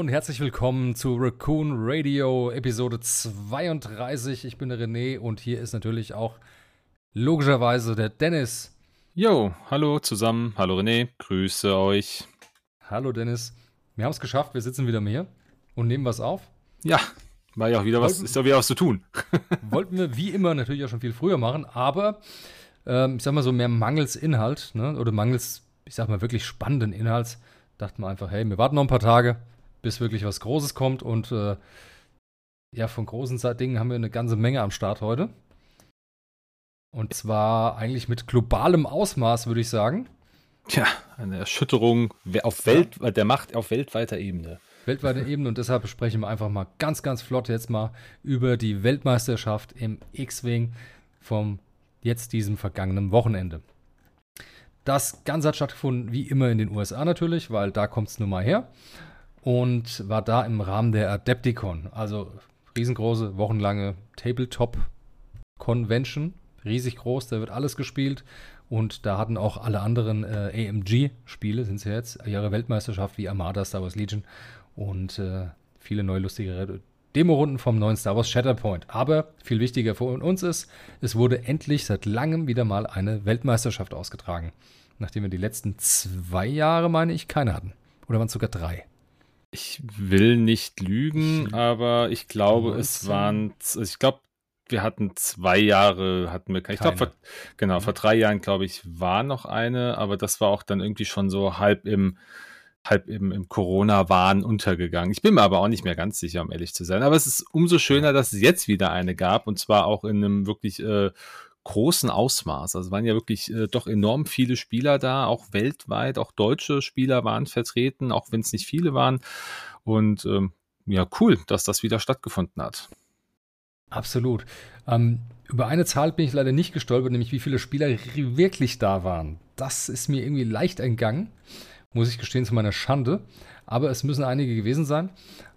Und herzlich willkommen zu Raccoon Radio Episode 32. Ich bin der René und hier ist natürlich auch logischerweise der Dennis. Jo, hallo zusammen, hallo René, grüße euch. Hallo Dennis. Wir haben es geschafft, wir sitzen wieder mehr und nehmen was auf. Ja, war ja auch wieder was, Wollten- ist ja wieder was zu tun. Wollten wir wie immer natürlich auch schon viel früher machen, aber ähm, ich sag mal so mehr mangels Inhalt ne? oder mangels, ich sag mal wirklich spannenden Inhalts, dachten wir einfach, hey, wir warten noch ein paar Tage, bis wirklich was Großes kommt und äh, ja, von großen Dingen haben wir eine ganze Menge am Start heute. Und zwar eigentlich mit globalem Ausmaß, würde ich sagen. Tja, eine Erschütterung auf Welt, der Macht auf weltweiter Ebene. weltweite Ebene und deshalb sprechen wir einfach mal ganz, ganz flott jetzt mal über die Weltmeisterschaft im X-Wing vom jetzt diesem vergangenen Wochenende. Das Ganze hat stattgefunden wie immer in den USA natürlich, weil da kommt es nun mal her und war da im Rahmen der Adepticon, also riesengroße, wochenlange Tabletop-Convention, riesig groß, da wird alles gespielt und da hatten auch alle anderen äh, AMG-Spiele, sind es ja jetzt, ihre Weltmeisterschaft wie Armada, Star Wars Legion und äh, viele neue lustige Demo-Runden vom neuen Star Wars Shatterpoint. Aber viel wichtiger für uns ist, es wurde endlich seit langem wieder mal eine Weltmeisterschaft ausgetragen. Nachdem wir die letzten zwei Jahre, meine ich, keine hatten. Oder waren es sogar drei? Ich will nicht lügen, aber ich glaube, es 19? waren, z- ich glaube, wir hatten zwei Jahre, hatten wir, keine- ich glaube, genau, vor drei Jahren, glaube ich, war noch eine, aber das war auch dann irgendwie schon so halb im, halb im, im Corona-Wahn untergegangen. Ich bin mir aber auch nicht mehr ganz sicher, um ehrlich zu sein. Aber es ist umso schöner, dass es jetzt wieder eine gab und zwar auch in einem wirklich äh, großen Ausmaß. Also es waren ja wirklich äh, doch enorm viele Spieler da, auch weltweit, auch deutsche Spieler waren vertreten, auch wenn es nicht viele waren. Und ähm, ja, cool, dass das wieder stattgefunden hat. Absolut. Ähm, über eine Zahl bin ich leider nicht gestolpert, nämlich wie viele Spieler wirklich da waren. Das ist mir irgendwie leicht entgangen, muss ich gestehen, zu meiner Schande. Aber es müssen einige gewesen sein.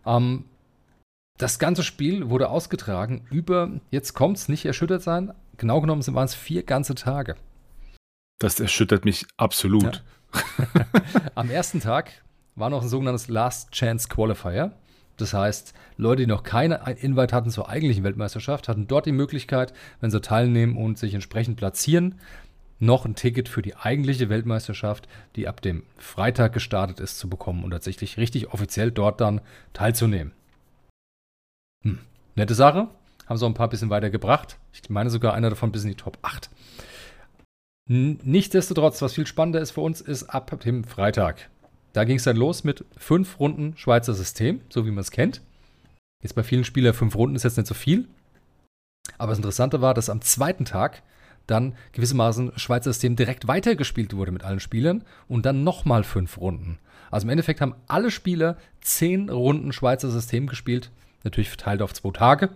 Ähm, das ganze Spiel wurde ausgetragen über, jetzt kommt's, nicht erschüttert sein. Genau genommen waren es vier ganze Tage. Das erschüttert mich absolut. Am ersten Tag war noch ein sogenanntes Last Chance Qualifier. Das heißt, Leute, die noch keine Invite hatten zur eigentlichen Weltmeisterschaft, hatten dort die Möglichkeit, wenn sie teilnehmen und sich entsprechend platzieren, noch ein Ticket für die eigentliche Weltmeisterschaft, die ab dem Freitag gestartet ist, zu bekommen und tatsächlich richtig offiziell dort dann teilzunehmen. Hm. Nette Sache. Haben sie auch ein paar bisschen weiter gebracht. Ich meine sogar einer davon bis in die Top 8. N- Nichtsdestotrotz, was viel spannender ist für uns, ist ab dem Freitag. Da ging es dann los mit fünf Runden Schweizer System, so wie man es kennt. Jetzt bei vielen Spielern fünf Runden ist jetzt nicht so viel. Aber das Interessante war, dass am zweiten Tag dann gewissermaßen Schweizer System direkt weitergespielt wurde mit allen Spielern und dann nochmal fünf Runden. Also im Endeffekt haben alle Spieler zehn Runden Schweizer System gespielt, natürlich verteilt auf zwei Tage,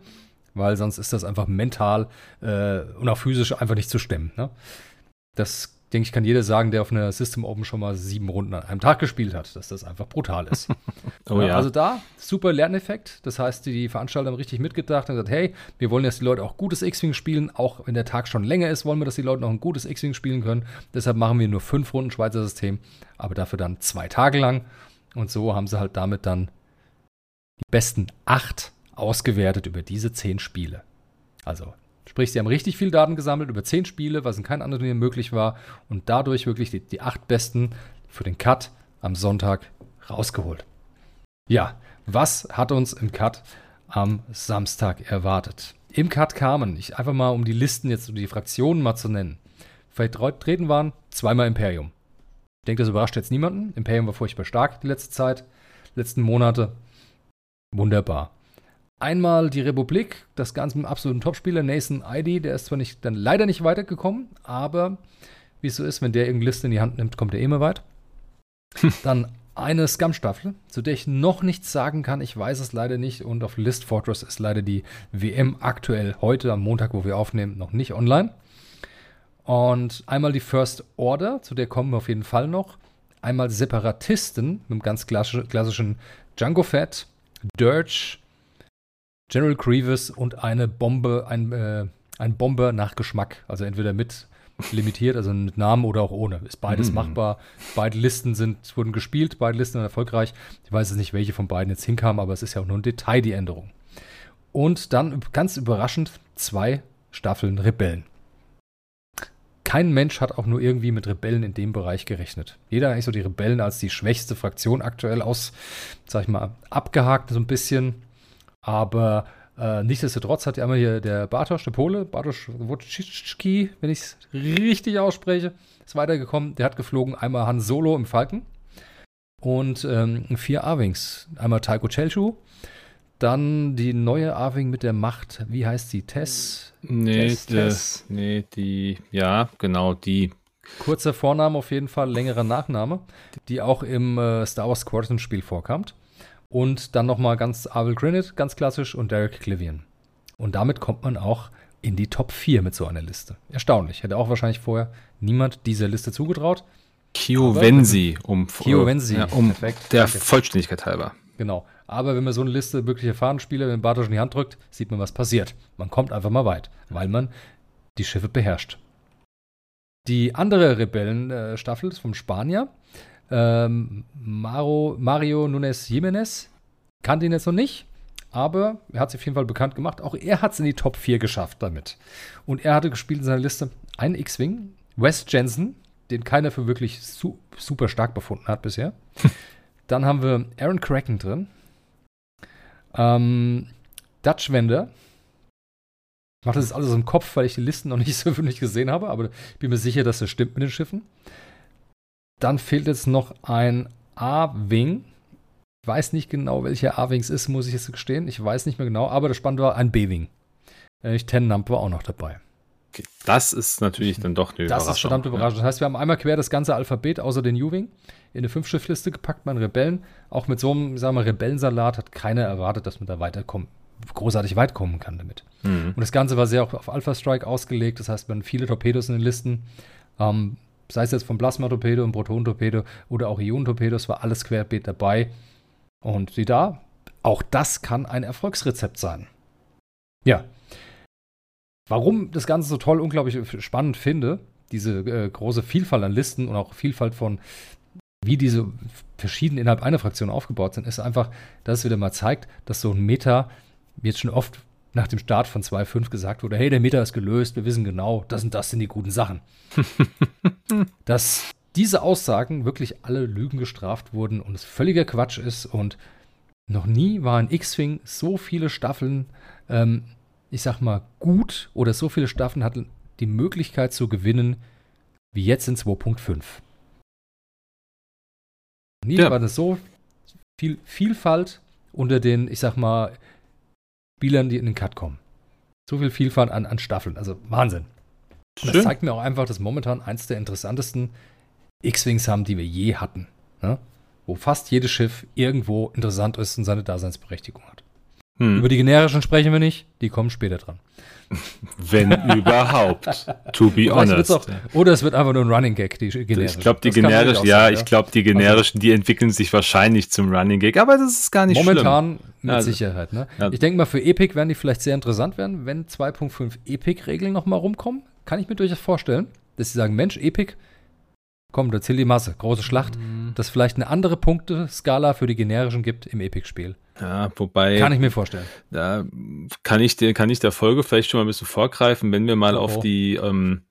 weil sonst ist das einfach mental äh, und auch physisch einfach nicht zu stemmen. Ne? Das, denke ich, kann jeder sagen, der auf einer System Open schon mal sieben Runden an einem Tag gespielt hat, dass das einfach brutal ist. Oh ja. Also da, super Lerneffekt. Das heißt, die, Veranstalter haben richtig mitgedacht und gesagt, hey, wir wollen, dass die Leute auch gutes X-Wing spielen. Auch wenn der Tag schon länger ist, wollen wir, dass die Leute noch ein gutes X-Wing spielen können. Deshalb machen wir nur fünf Runden Schweizer System, aber dafür dann zwei Tage lang. Und so haben sie halt damit dann die besten acht ausgewertet über diese zehn Spiele. Also, sprich, sie haben richtig viel Daten gesammelt über zehn Spiele, was in keinem anderen Turnier möglich war. Und dadurch wirklich die, die acht besten für den Cut am Sonntag rausgeholt. Ja, was hat uns im Cut am Samstag erwartet? Im Cut kamen, ich einfach mal um die Listen jetzt, um die Fraktionen mal zu nennen. Vertreten waren zweimal Imperium. Ich denke, das überrascht jetzt niemanden. Imperium war furchtbar stark die letzte Zeit, letzten Monate. Wunderbar. Einmal die Republik, das Ganze mit einem absoluten Topspieler, Nathan ID, der ist zwar nicht, dann leider nicht weitergekommen, aber wie es so ist, wenn der irgendeine Liste in die Hand nimmt, kommt er immer weit. Dann eine Scum-Staffel, zu der ich noch nichts sagen kann. Ich weiß es leider nicht. Und auf List Fortress ist leider die WM aktuell heute, am Montag, wo wir aufnehmen, noch nicht online. Und einmal die First Order, zu der kommen wir auf jeden Fall noch. Einmal Separatisten mit dem ganz klassi- klassischen Django Fett, Dirge, General Grievous und eine Bombe, ein, äh, ein Bomber nach Geschmack. Also entweder mit limitiert, also mit Namen oder auch ohne. Ist beides Mhm. machbar. Beide Listen sind, wurden gespielt, beide Listen sind erfolgreich. Ich weiß jetzt nicht, welche von beiden jetzt hinkamen, aber es ist ja auch nur ein Detail, die Änderung. Und dann ganz überraschend zwei Staffeln Rebellen. Kein Mensch hat auch nur irgendwie mit Rebellen in dem Bereich gerechnet. Jeder hat eigentlich so die Rebellen als die schwächste Fraktion aktuell aus, sag ich mal, abgehakt so ein bisschen. Aber äh, nichtsdestotrotz hat ja einmal hier der Bartosz, der Pole, Bartosz Wojcicki, wenn ich es richtig ausspreche, ist weitergekommen. Der hat geflogen einmal Han Solo im Falken und ähm, vier A-Wings. Einmal Taiko Chelchu, dann die neue A-Wing mit der Macht, wie heißt sie? Tess? Nee, Tess, die, Tess. nee, die, ja, genau, die. Kurzer Vorname auf jeden Fall, längerer Nachname, die auch im äh, Star Wars Squadron Spiel vorkam. Und dann nochmal ganz Abel Grinnet, ganz klassisch, und Derek Clivian. Und damit kommt man auch in die Top 4 mit so einer Liste. Erstaunlich. Hätte auch wahrscheinlich vorher niemand dieser Liste zugetraut. Kiowensi, um, Kiowensi, ja, um perfekt, der danke. Vollständigkeit halber. Genau. Aber wenn man so eine Liste wirklich erfahrene Spieler, wenn Bartosch in die Hand drückt, sieht man, was passiert. Man kommt einfach mal weit, weil man die Schiffe beherrscht. Die andere Rebellenstaffel ist vom Spanier. Ähm, Maro, Mario Nunes Jimenez. Kannte ihn jetzt noch nicht, aber er hat sich auf jeden Fall bekannt gemacht. Auch er hat es in die Top 4 geschafft damit. Und er hatte gespielt in seiner Liste einen X-Wing, Wes Jensen, den keiner für wirklich su super stark befunden hat bisher. Dann haben wir Aaron Kraken drin. Ähm, Dutch Wender. Ich mache das jetzt alles im Kopf, weil ich die Listen noch nicht so wirklich gesehen habe, aber ich bin mir sicher, dass das stimmt mit den Schiffen. Dann fehlt jetzt noch ein A-Wing. Ich weiß nicht genau, welcher A-Wing es ist, muss ich jetzt gestehen. Ich weiß nicht mehr genau, aber das Spannende war ein B-Wing. Äh, Ten Nump war auch noch dabei. Okay, das ist natürlich dann doch eine Das Überraschung. ist verdammt überraschend. Das heißt, wir haben einmal quer das ganze Alphabet außer den U-Wing in eine Fünf-Schiff-Liste gepackt, mein Rebellen. Auch mit so einem, sagen wir, Rebellensalat hat keiner erwartet, dass man da weiterkommen, großartig weit kommen kann damit. Mhm. Und das Ganze war sehr auch auf Alpha Strike ausgelegt. Das heißt, man hat viele Torpedos in den Listen. Ähm, sei es jetzt vom Plasma-Torpedo, ein Proton-Torpedo oder auch Ionen-Torpedos, war alles querbeet dabei. Und sieh da, auch das kann ein Erfolgsrezept sein. Ja. Warum das Ganze so toll, unglaublich spannend finde, diese äh, große Vielfalt an Listen und auch Vielfalt von, wie diese verschiedenen innerhalb einer Fraktion aufgebaut sind, ist einfach, dass es wieder mal zeigt, dass so ein Meta jetzt schon oft nach dem Start von 2.5 gesagt wurde, hey, der Meta ist gelöst, wir wissen genau, das und das sind die guten Sachen. dass diese Aussagen wirklich alle Lügen gestraft wurden und es völliger Quatsch ist und noch nie war in X-Wing so viele Staffeln, ähm, ich sag mal, gut oder so viele Staffeln hatten die Möglichkeit zu gewinnen, wie jetzt in 2.5. Nie Ja. war das so viel Vielfalt unter den, ich sag mal, Spielern, die in den Cut kommen. So viel Vielfalt an, an Staffeln. Also Wahnsinn. Und Das Schön. zeigt mir auch einfach, dass momentan eins der interessantesten X-Wings haben, die wir je hatten. Ne? Wo fast jedes Schiff irgendwo interessant ist und seine Daseinsberechtigung hat. Hm. Über die generischen sprechen wir nicht, die kommen später dran. Wenn überhaupt. To be honest. auch, oder es wird einfach nur ein Running Gag, die generischen. Ich glaube, die Das generischen, ja, sein, ich glaube, die generischen, die entwickeln sich wahrscheinlich zum Running Gag, aber das ist gar nicht Momentan mit Also, Sicherheit. Ne? ja. Ich denke mal, für Epic werden die vielleicht sehr interessant werden, wenn 2.5 Epic-Regeln nochmal rumkommen. Kann ich mir durchaus vorstellen, dass sie sagen, Mensch, Epic, komm, da zählt die Masse, große Schlacht, schlimm. dass vielleicht eine andere Punkteskala für die generischen gibt im Epic-Spiel. Ja, wobei, Kann ich mir vorstellen. da kann ich, dir- kann ich der Folge vielleicht schon mal ein bisschen vorgreifen, wenn wir mal Oh, auf oh. die, ähm,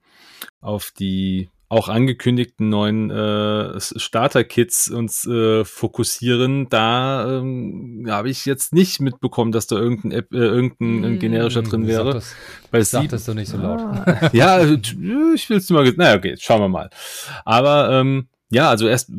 auf die auch angekündigten neuen äh, Starter-Kits uns äh, fokussieren, da ähm, habe ich jetzt nicht mitbekommen, dass da irgendein, App, äh, irgendein ein generischer drin Sag wäre. das, Weil das doch nicht so laut. ja, also, t- ich will es mal. Naja, okay, schauen wir mal. Aber ähm, ja, also erst.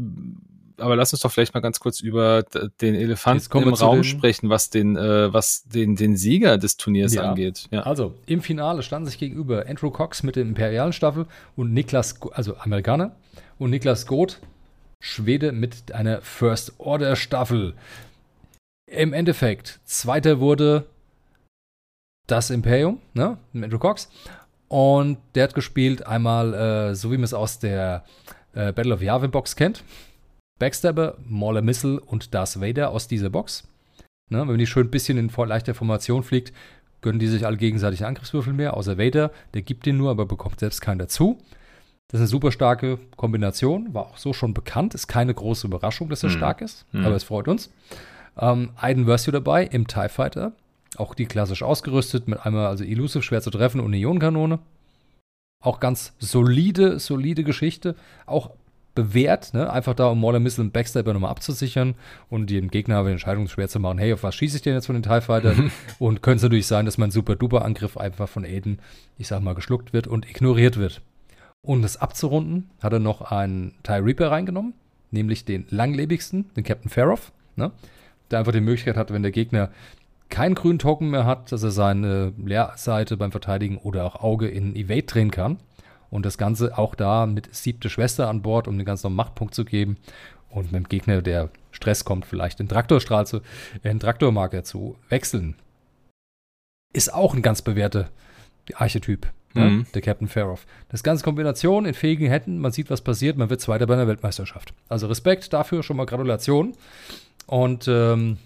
Aber lass uns doch vielleicht mal ganz kurz über den Elefanten im Raum sprechen, was den, äh, was den, den Sieger des Turniers Ja. angeht. Ja. Also, im Finale standen sich gegenüber Andrew Cox mit der imperialen Staffel und Niklas, also Amerikaner, und Niklas Goth, Schwede mit einer First Order Staffel. Im Endeffekt, zweiter wurde das Imperium, ne, Andrew Cox. Und der hat gespielt einmal, äh, so wie man es aus der äh, Battle of Yavin Box kennt. Backstabber, Mauler Missile und Darth Vader aus dieser Box. Ne, wenn die schön ein bisschen in leichter Formation fliegt, gönnen die sich alle gegenseitig Angriffswürfel mehr, außer Vader, der gibt den nur, aber bekommt selbst keinen dazu. Das ist eine super starke Kombination, war auch so schon bekannt, ist keine große Überraschung, dass er mhm. stark ist, mhm. aber es freut uns. Ähm, Aiden Versio dabei im TIE Fighter, auch die klassisch ausgerüstet, mit einmal also Elusive, schwer zu treffen und eine Ionenkanone. Auch ganz solide, solide Geschichte. Auch bewährt, ne? einfach da, um Mauler Missile und Backstabber nochmal abzusichern und den Gegner die Entscheidung schwer zu machen, hey, auf was schieße ich denn jetzt von den TIE Fighter? und könnte es natürlich sein, dass mein Super-Duper-Angriff einfach von Aiden, ich sag mal, geschluckt wird und ignoriert wird. Um das abzurunden, hat er noch einen TIE Reaper reingenommen, nämlich den langlebigsten, den Captain Faroff, ne? der einfach die Möglichkeit hat, wenn der Gegner keinen grünen Token mehr hat, dass er seine Leerseite beim Verteidigen oder auch Auge in Evade drehen kann. Und das Ganze auch da mit siebte Schwester an Bord, um den ganzen Machtpunkt zu geben. Und mit dem Gegner, der Stress kommt, vielleicht den Traktorstrahl zu, äh, den Traktormarker zu wechseln. Ist auch ein ganz bewährter Archetyp. Ne? Mhm. Der Captain Faroff. Das ganze Kombination in fähigen Händen, man sieht, was passiert, man wird Zweiter bei einer Weltmeisterschaft. Also Respekt dafür, schon mal Gratulation. Und ähm,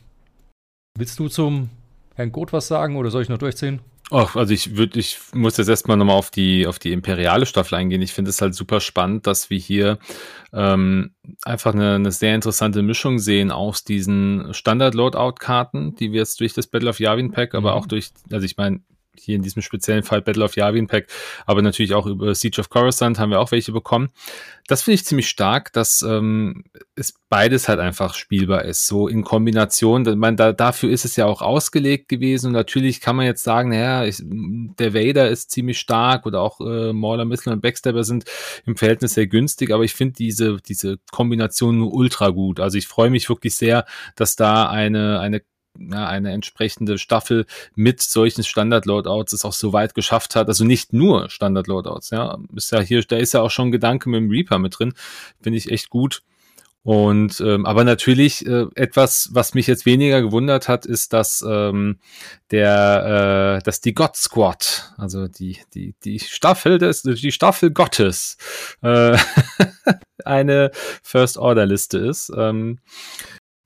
willst du zum Herrn Goth was sagen oder soll ich noch durchziehen? Ach, also ich würde, ich muss jetzt erstmal nochmal auf die, auf die imperiale Staffel eingehen. Ich finde es halt super spannend, dass wir hier ähm, einfach eine, eine sehr interessante Mischung sehen aus diesen Standard-Loadout-Karten, die wir jetzt durch das Battle of Yavin Pack, aber mhm. auch durch, also ich meine, hier in diesem speziellen Fall Battle of Yavin Pack, aber natürlich auch über Siege of Coruscant haben wir auch welche bekommen. Das finde ich ziemlich stark, dass ähm, es beides halt einfach spielbar ist, so in Kombination. Meine, da, dafür ist es ja auch ausgelegt gewesen und natürlich kann man jetzt sagen, naja, ich, der Vader ist ziemlich stark oder auch äh, Mauler, Missler und Backstabber sind im Verhältnis sehr günstig, aber ich finde diese, diese Kombination nur ultra gut. Also ich freue mich wirklich sehr, dass da eine, eine ja, eine entsprechende Staffel mit solchen Standard-Loadouts es auch so weit geschafft hat. Also nicht nur Standard-Loadouts, ja. Ist ja hier, da ist ja auch schon Gedanke mit dem Reaper mit drin. Finde ich echt gut. Und ähm, aber natürlich äh, etwas, was mich jetzt weniger gewundert hat, ist, dass ähm, der, äh, dass die God Squad, also die die die Staffel des die Staffel Gottes, äh, eine First Order Liste ist. Ähm,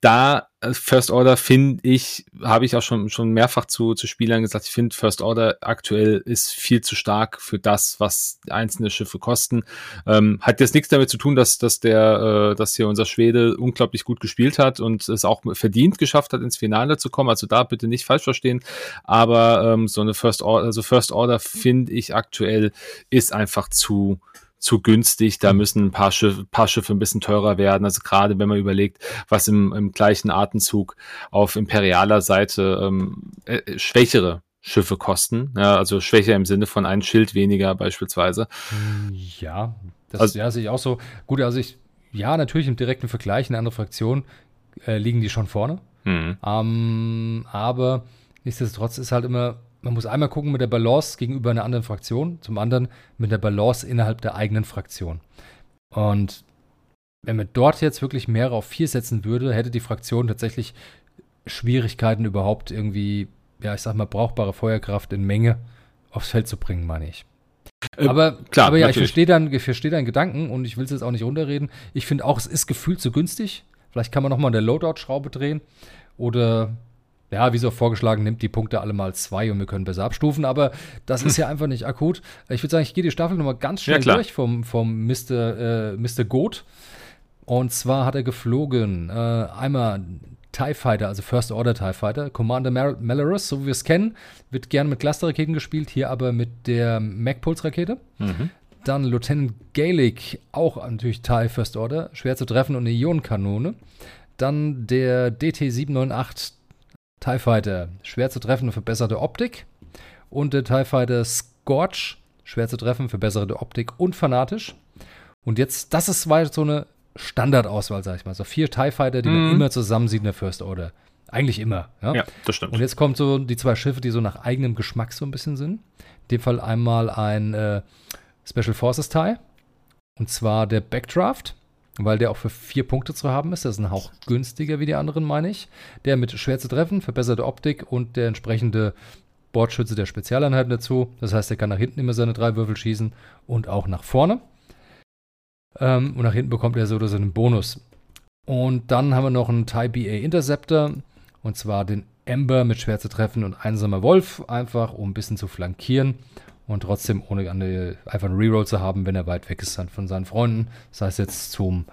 da äh, First Order finde ich, habe ich auch schon, schon mehrfach zu, zu Spielern gesagt, ich finde First Order aktuell ist viel zu stark für das, was einzelne Schiffe kosten. Ähm, hat jetzt nichts damit zu tun, dass, dass der, äh, dass hier unser Schwede unglaublich gut gespielt hat und es auch verdient geschafft hat, ins Finale zu kommen. Also da bitte nicht falsch verstehen. Aber ähm, so eine First Order, also First Order finde ich aktuell ist einfach zu, zu günstig. Da mhm. müssen ein paar Schiffe, paar Schiffe ein bisschen teurer werden. Also gerade wenn man überlegt, was im, im gleichen Atemzug auf imperialer Seite ähm, äh, schwächere Schiffe kosten. Ja, also schwächer im Sinne von ein Schild weniger beispielsweise. Ja, das also, ja, sehe ich auch so. Gut, also ich, ja, natürlich im direkten Vergleich, in andere Fraktionen äh, liegen die schon vorne. Mhm. Ähm, aber nichtsdestotrotz ist halt immer man muss einmal gucken mit der Balance gegenüber einer anderen Fraktion, zum anderen mit der Balance innerhalb der eigenen Fraktion. Und wenn man dort jetzt wirklich mehr auf vier setzen würde, hätte die Fraktion tatsächlich Schwierigkeiten überhaupt irgendwie, ja, ich sag mal, brauchbare Feuerkraft in Menge aufs Feld zu bringen, meine ich. Äh, aber, klar, aber ja, natürlich. ich verstehe dann, ich verstehe deinen Gedanken und ich will es jetzt auch nicht runterreden. Ich finde auch, es ist gefühlt zu günstig. Vielleicht kann man nochmal an der Loadout-Schraube drehen. Oder ja, wie so vorgeschlagen, nimmt die Punkte alle mal zwei und wir können besser abstufen, aber das ist ja einfach nicht akut. Ich würde sagen, ich gehe die Staffel nochmal ganz schnell ja, durch vom, vom Mr. Äh, Mr. Goat. Und zwar hat er geflogen äh, einmal TIE Fighter, also First Order TIE Fighter, Commander Mal Malorus, so wie wir es kennen, wird gerne mit Clusterraketen gespielt, hier aber mit der MacPulse-Rakete. Mhm. Dann Lieutenant Gaelic, auch natürlich TIE First Order, schwer zu treffen und eine Ionenkanone. Dann der DT-798 TIE Fighter, schwer zu treffen, verbesserte Optik. Und der TIE Fighter Scorch, schwer zu treffen, verbesserte Optik und fanatisch. Und jetzt, das ist so eine Standardauswahl, sag ich mal. So vier TIE Fighter, die mhm. man immer zusammen sieht in der First Order. Eigentlich immer. Ja? ja, das stimmt. Und jetzt kommen so die zwei Schiffe, die so nach eigenem Geschmack so ein bisschen sind. In dem Fall einmal ein äh, Special Forces TIE. Und zwar der Backdraft weil der auch für vier Punkte zu haben ist. Das ist ein Hauch günstiger wie die anderen, meine ich. Der mit schwer zu treffen, verbesserte Optik und der entsprechende Bordschütze der Spezialeinheiten dazu. Das heißt, er kann nach hinten immer seine drei Würfel schießen und auch nach vorne. Ähm, und nach hinten bekommt er so oder so einen Bonus. Und dann haben wir noch einen TIE BA Interceptor und zwar den Ember mit schwer zu treffen und einsamer Wolf, einfach um ein bisschen zu flankieren und trotzdem ohne eine, einfach einen Reroll zu haben, wenn er weit weg ist von seinen Freunden. Das heißt jetzt zum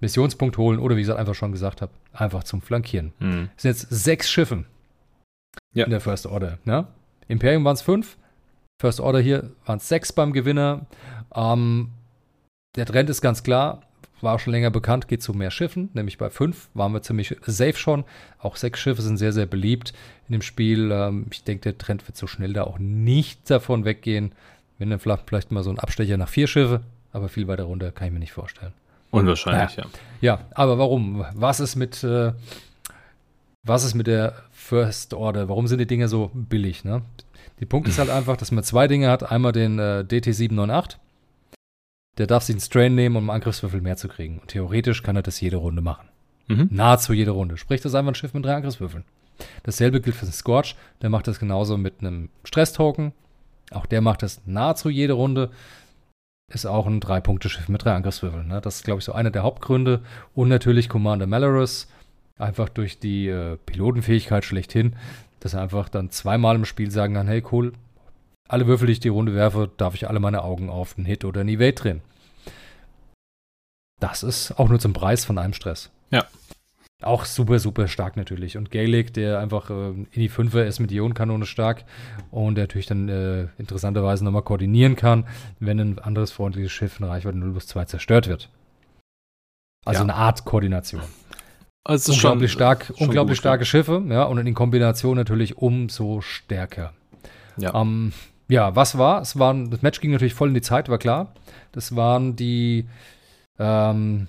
Missionspunkt holen oder wie ich es einfach schon gesagt habe, einfach zum Flankieren. Mhm. Es sind jetzt sechs Schiffe ja. in der First Order. Ne? Imperium waren es fünf, First Order hier waren es sechs beim Gewinner. Ähm, der Trend ist ganz klar, war schon länger bekannt, geht zu mehr Schiffen, nämlich bei fünf waren wir ziemlich safe schon. Auch sechs Schiffe sind sehr, sehr beliebt in dem Spiel. Ähm, ich denke, der Trend wird so schnell da auch nicht davon weggehen. Wenn dann vielleicht, vielleicht mal so ein Abstecher nach vier Schiffe, aber viel weiter runter kann ich mir nicht vorstellen. Unwahrscheinlich, naja. ja. Ja, aber warum? Was ist mit, äh, was ist mit der First Order? Warum sind die Dinge so billig? Ne? Die Punkt ist halt einfach, dass man zwei Dinge hat. Einmal den äh, DT798 der darf sich einen Strain nehmen, um einen Angriffswürfel mehr zu kriegen. Und theoretisch kann er das jede Runde machen. Mhm. Nahezu jede Runde. Sprich, das ist einfach ein Schiff mit drei Angriffswürfeln. Dasselbe gilt für den Scorch. Der macht das genauso mit einem Stress-Token. Auch der macht das nahezu jede Runde. Ist auch ein Drei-Punkte-Schiff mit drei Angriffswürfeln. Ne? Das ist, glaube ich, so einer der Hauptgründe. Und natürlich Commander Malorus. Einfach durch die äh, Pilotenfähigkeit schlechthin, dass er einfach dann zweimal im Spiel sagen kann: Hey, cool, alle Würfel, die ich die Runde werfe, darf ich alle meine Augen auf einen Hit oder einen Evade drehen. Das ist auch nur zum Preis von einem Stress. Ja. Auch super, super stark natürlich. Und Gaelic, der einfach äh, in die Fünfer ist mit Ionenkanone stark und der natürlich dann äh, interessanterweise nochmal koordinieren kann, wenn ein anderes freundliches Schiff in Reichweite 0 plus 2 zerstört wird. Also ja. eine Art Koordination. Also unglaublich schon, stark, unglaublich gut, starke ja. Schiffe, ja, und in Kombination natürlich umso stärker. Ja. Ähm, ja, was war? Es waren, das Match ging natürlich voll in die Zeit, war klar. Das waren die, ähm,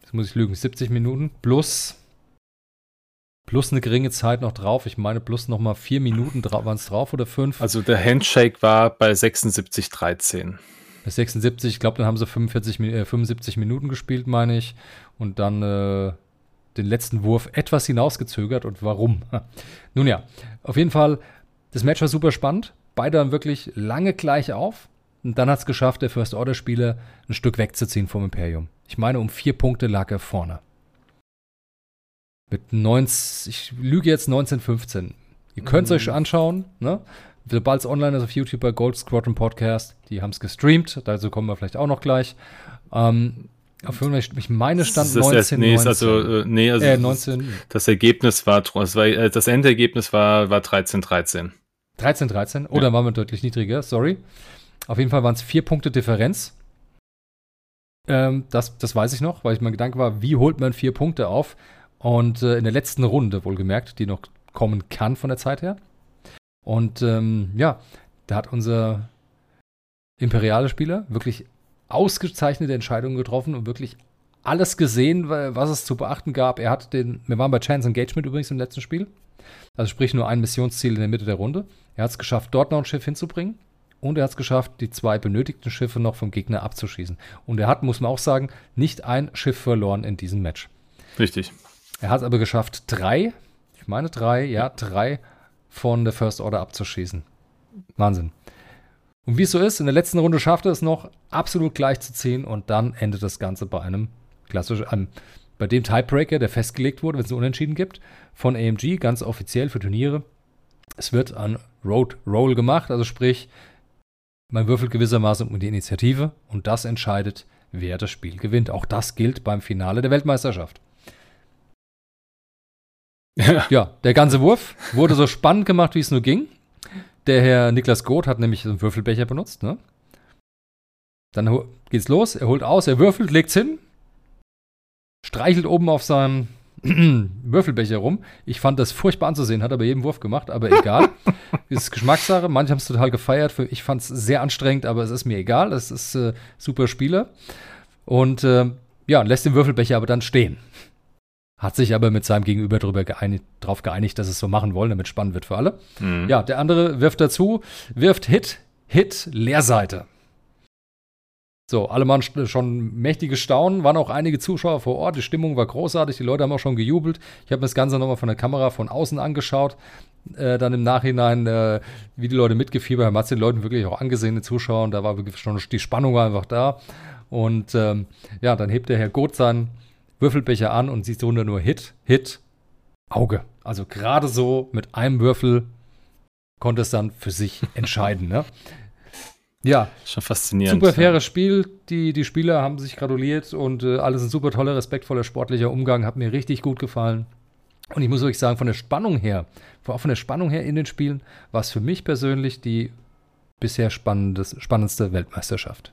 jetzt muss ich lügen, 70 Minuten plus, plus eine geringe Zeit noch drauf. Ich meine, plus noch mal vier Minuten waren es drauf oder fünf. Also der Handshake war bei 76,13. Bei 76, ich glaube, dann haben sie 45, äh, 75 Minuten gespielt, meine ich. Und dann äh, den letzten Wurf etwas hinausgezögert. Und warum? Nun ja, auf jeden Fall, das Match war super spannend. Beide haben wirklich lange gleich auf. Und dann hat es geschafft, der First Order Spieler ein Stück wegzuziehen vom Imperium. Ich meine, um vier Punkte lag er vorne. Mit 19, ich lüge jetzt 1915. Ihr könnt es mhm. euch anschauen, ne? Sobald es online ist auf YouTube bei Gold Squadron Podcast, die haben es gestreamt, dazu kommen wir vielleicht auch noch gleich. Ähm, auf ich meine stand das 19, nee, 19. Also, äh, nee, also äh, 19. Das Ergebnis war, das, war, äh, das Endergebnis war, war 13, 13. 13, 13. Oder ja. waren wir deutlich niedriger, sorry. Auf jeden Fall waren es vier Punkte Differenz. Ähm, das, das weiß ich noch, weil ich mein Gedanke war, wie holt man vier Punkte auf? Und äh, in der letzten Runde, wohlgemerkt, die noch kommen kann von der Zeit her. Und ähm, ja, da hat unser imperiale Spieler wirklich ausgezeichnete Entscheidungen getroffen und wirklich alles gesehen, was es zu beachten gab. Er hat den, wir waren bei Chance Engagement übrigens im letzten Spiel. Also sprich nur ein Missionsziel in der Mitte der Runde. Er hat es geschafft, dort noch ein Schiff hinzubringen. Und er hat es geschafft, die zwei benötigten Schiffe noch vom Gegner abzuschießen. Und er hat, muss man auch sagen, nicht ein Schiff verloren in diesem Match. Richtig. Er hat es aber geschafft, drei, ich meine drei, ja, drei von der First Order abzuschießen. Wahnsinn. Und wie es so ist, in der letzten Runde schafft er es noch, absolut gleich zu ziehen und dann endet das Ganze bei einem klassischen, einem, bei dem Tiebreaker, der festgelegt wurde, wenn es einen Unentschieden gibt, von AMG, ganz offiziell für Turniere. Es wird ein Road Roll gemacht, also sprich, man würfelt gewissermaßen um die Initiative und das entscheidet, wer das Spiel gewinnt. Auch das gilt beim Finale der Weltmeisterschaft. Ja. ja, der ganze Wurf wurde so spannend gemacht, wie es nur ging. Der Herr Niklas Goth hat nämlich einen Würfelbecher benutzt. Ne? Dann geht's los, er holt aus, er würfelt, legt's hin, streichelt oben auf seinem Würfelbecher rum. Ich fand das furchtbar anzusehen, hat aber jeden Wurf gemacht, aber egal. ist Geschmackssache. Manche haben es total gefeiert. Ich fand es sehr anstrengend, aber es ist mir egal. Es ist äh, super Spieler. Und äh, ja, lässt den Würfelbecher aber dann stehen. Hat sich aber mit seinem Gegenüber darüber geeinigt, darauf geeinigt, dass es so machen wollen, damit es spannend wird für alle. Mhm. Ja, der andere wirft dazu, wirft Hit, Hit, Leerseite. So, alle waren schon mächtige Staunen, waren auch einige Zuschauer vor Ort, die Stimmung war großartig, die Leute haben auch schon gejubelt. Ich habe mir das Ganze nochmal von der Kamera von außen angeschaut, äh, dann im Nachhinein, äh, wie die Leute mitgefiebert haben, hat den Leuten wirklich auch angesehene Zuschauer und da war wirklich schon die Spannung einfach da. Und ähm, ja, dann hebt der Herr Goth seinen Würfelbecher an und sieht drunter nur Hit, Hit, Auge. Also gerade so mit einem Würfel konnte es dann für sich entscheiden. Ne? Ja, schon faszinierend. Super faires ja. Spiel. Die, die Spieler haben sich gratuliert und äh, alles ein super toller, respektvoller, sportlicher Umgang. Hat mir richtig gut gefallen. Und ich muss euch sagen, von der Spannung her, auch von der Spannung her in den Spielen, war es für mich persönlich die bisher spannendste Weltmeisterschaft.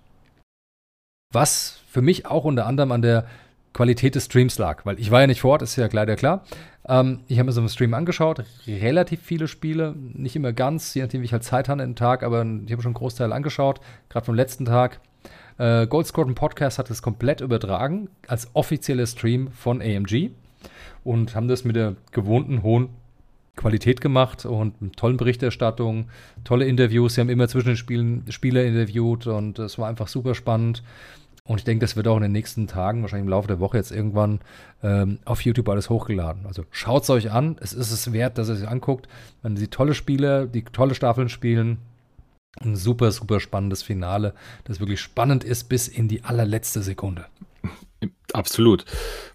Was für mich auch unter anderem an der Qualität des Streams lag, weil ich war ja nicht vor Ort, ist ja leider klar. Ähm, ich habe mir so einen Stream angeschaut, relativ viele Spiele, nicht immer ganz, je nachdem, wie ich halt Zeit hatte den Tag, aber ich habe schon einen Großteil angeschaut, gerade vom letzten Tag. Äh, Gold Squadron Podcast hat es komplett übertragen als offizieller Stream von AMG und haben das mit der gewohnten hohen Qualität gemacht und mit tollen Berichterstattungen, tolle Interviews. Sie haben immer zwischen den Spielen Spieler interviewt und es war einfach super spannend. Und ich denke, das wird auch in den nächsten Tagen, wahrscheinlich im Laufe der Woche jetzt irgendwann ähm, auf YouTube alles hochgeladen. Also schaut es euch an. Es ist es wert, dass ihr es anguckt. Man sieht tolle Spiele, die tolle Staffeln spielen. Ein super, super spannendes Finale, das wirklich spannend ist bis in die allerletzte Sekunde. Absolut.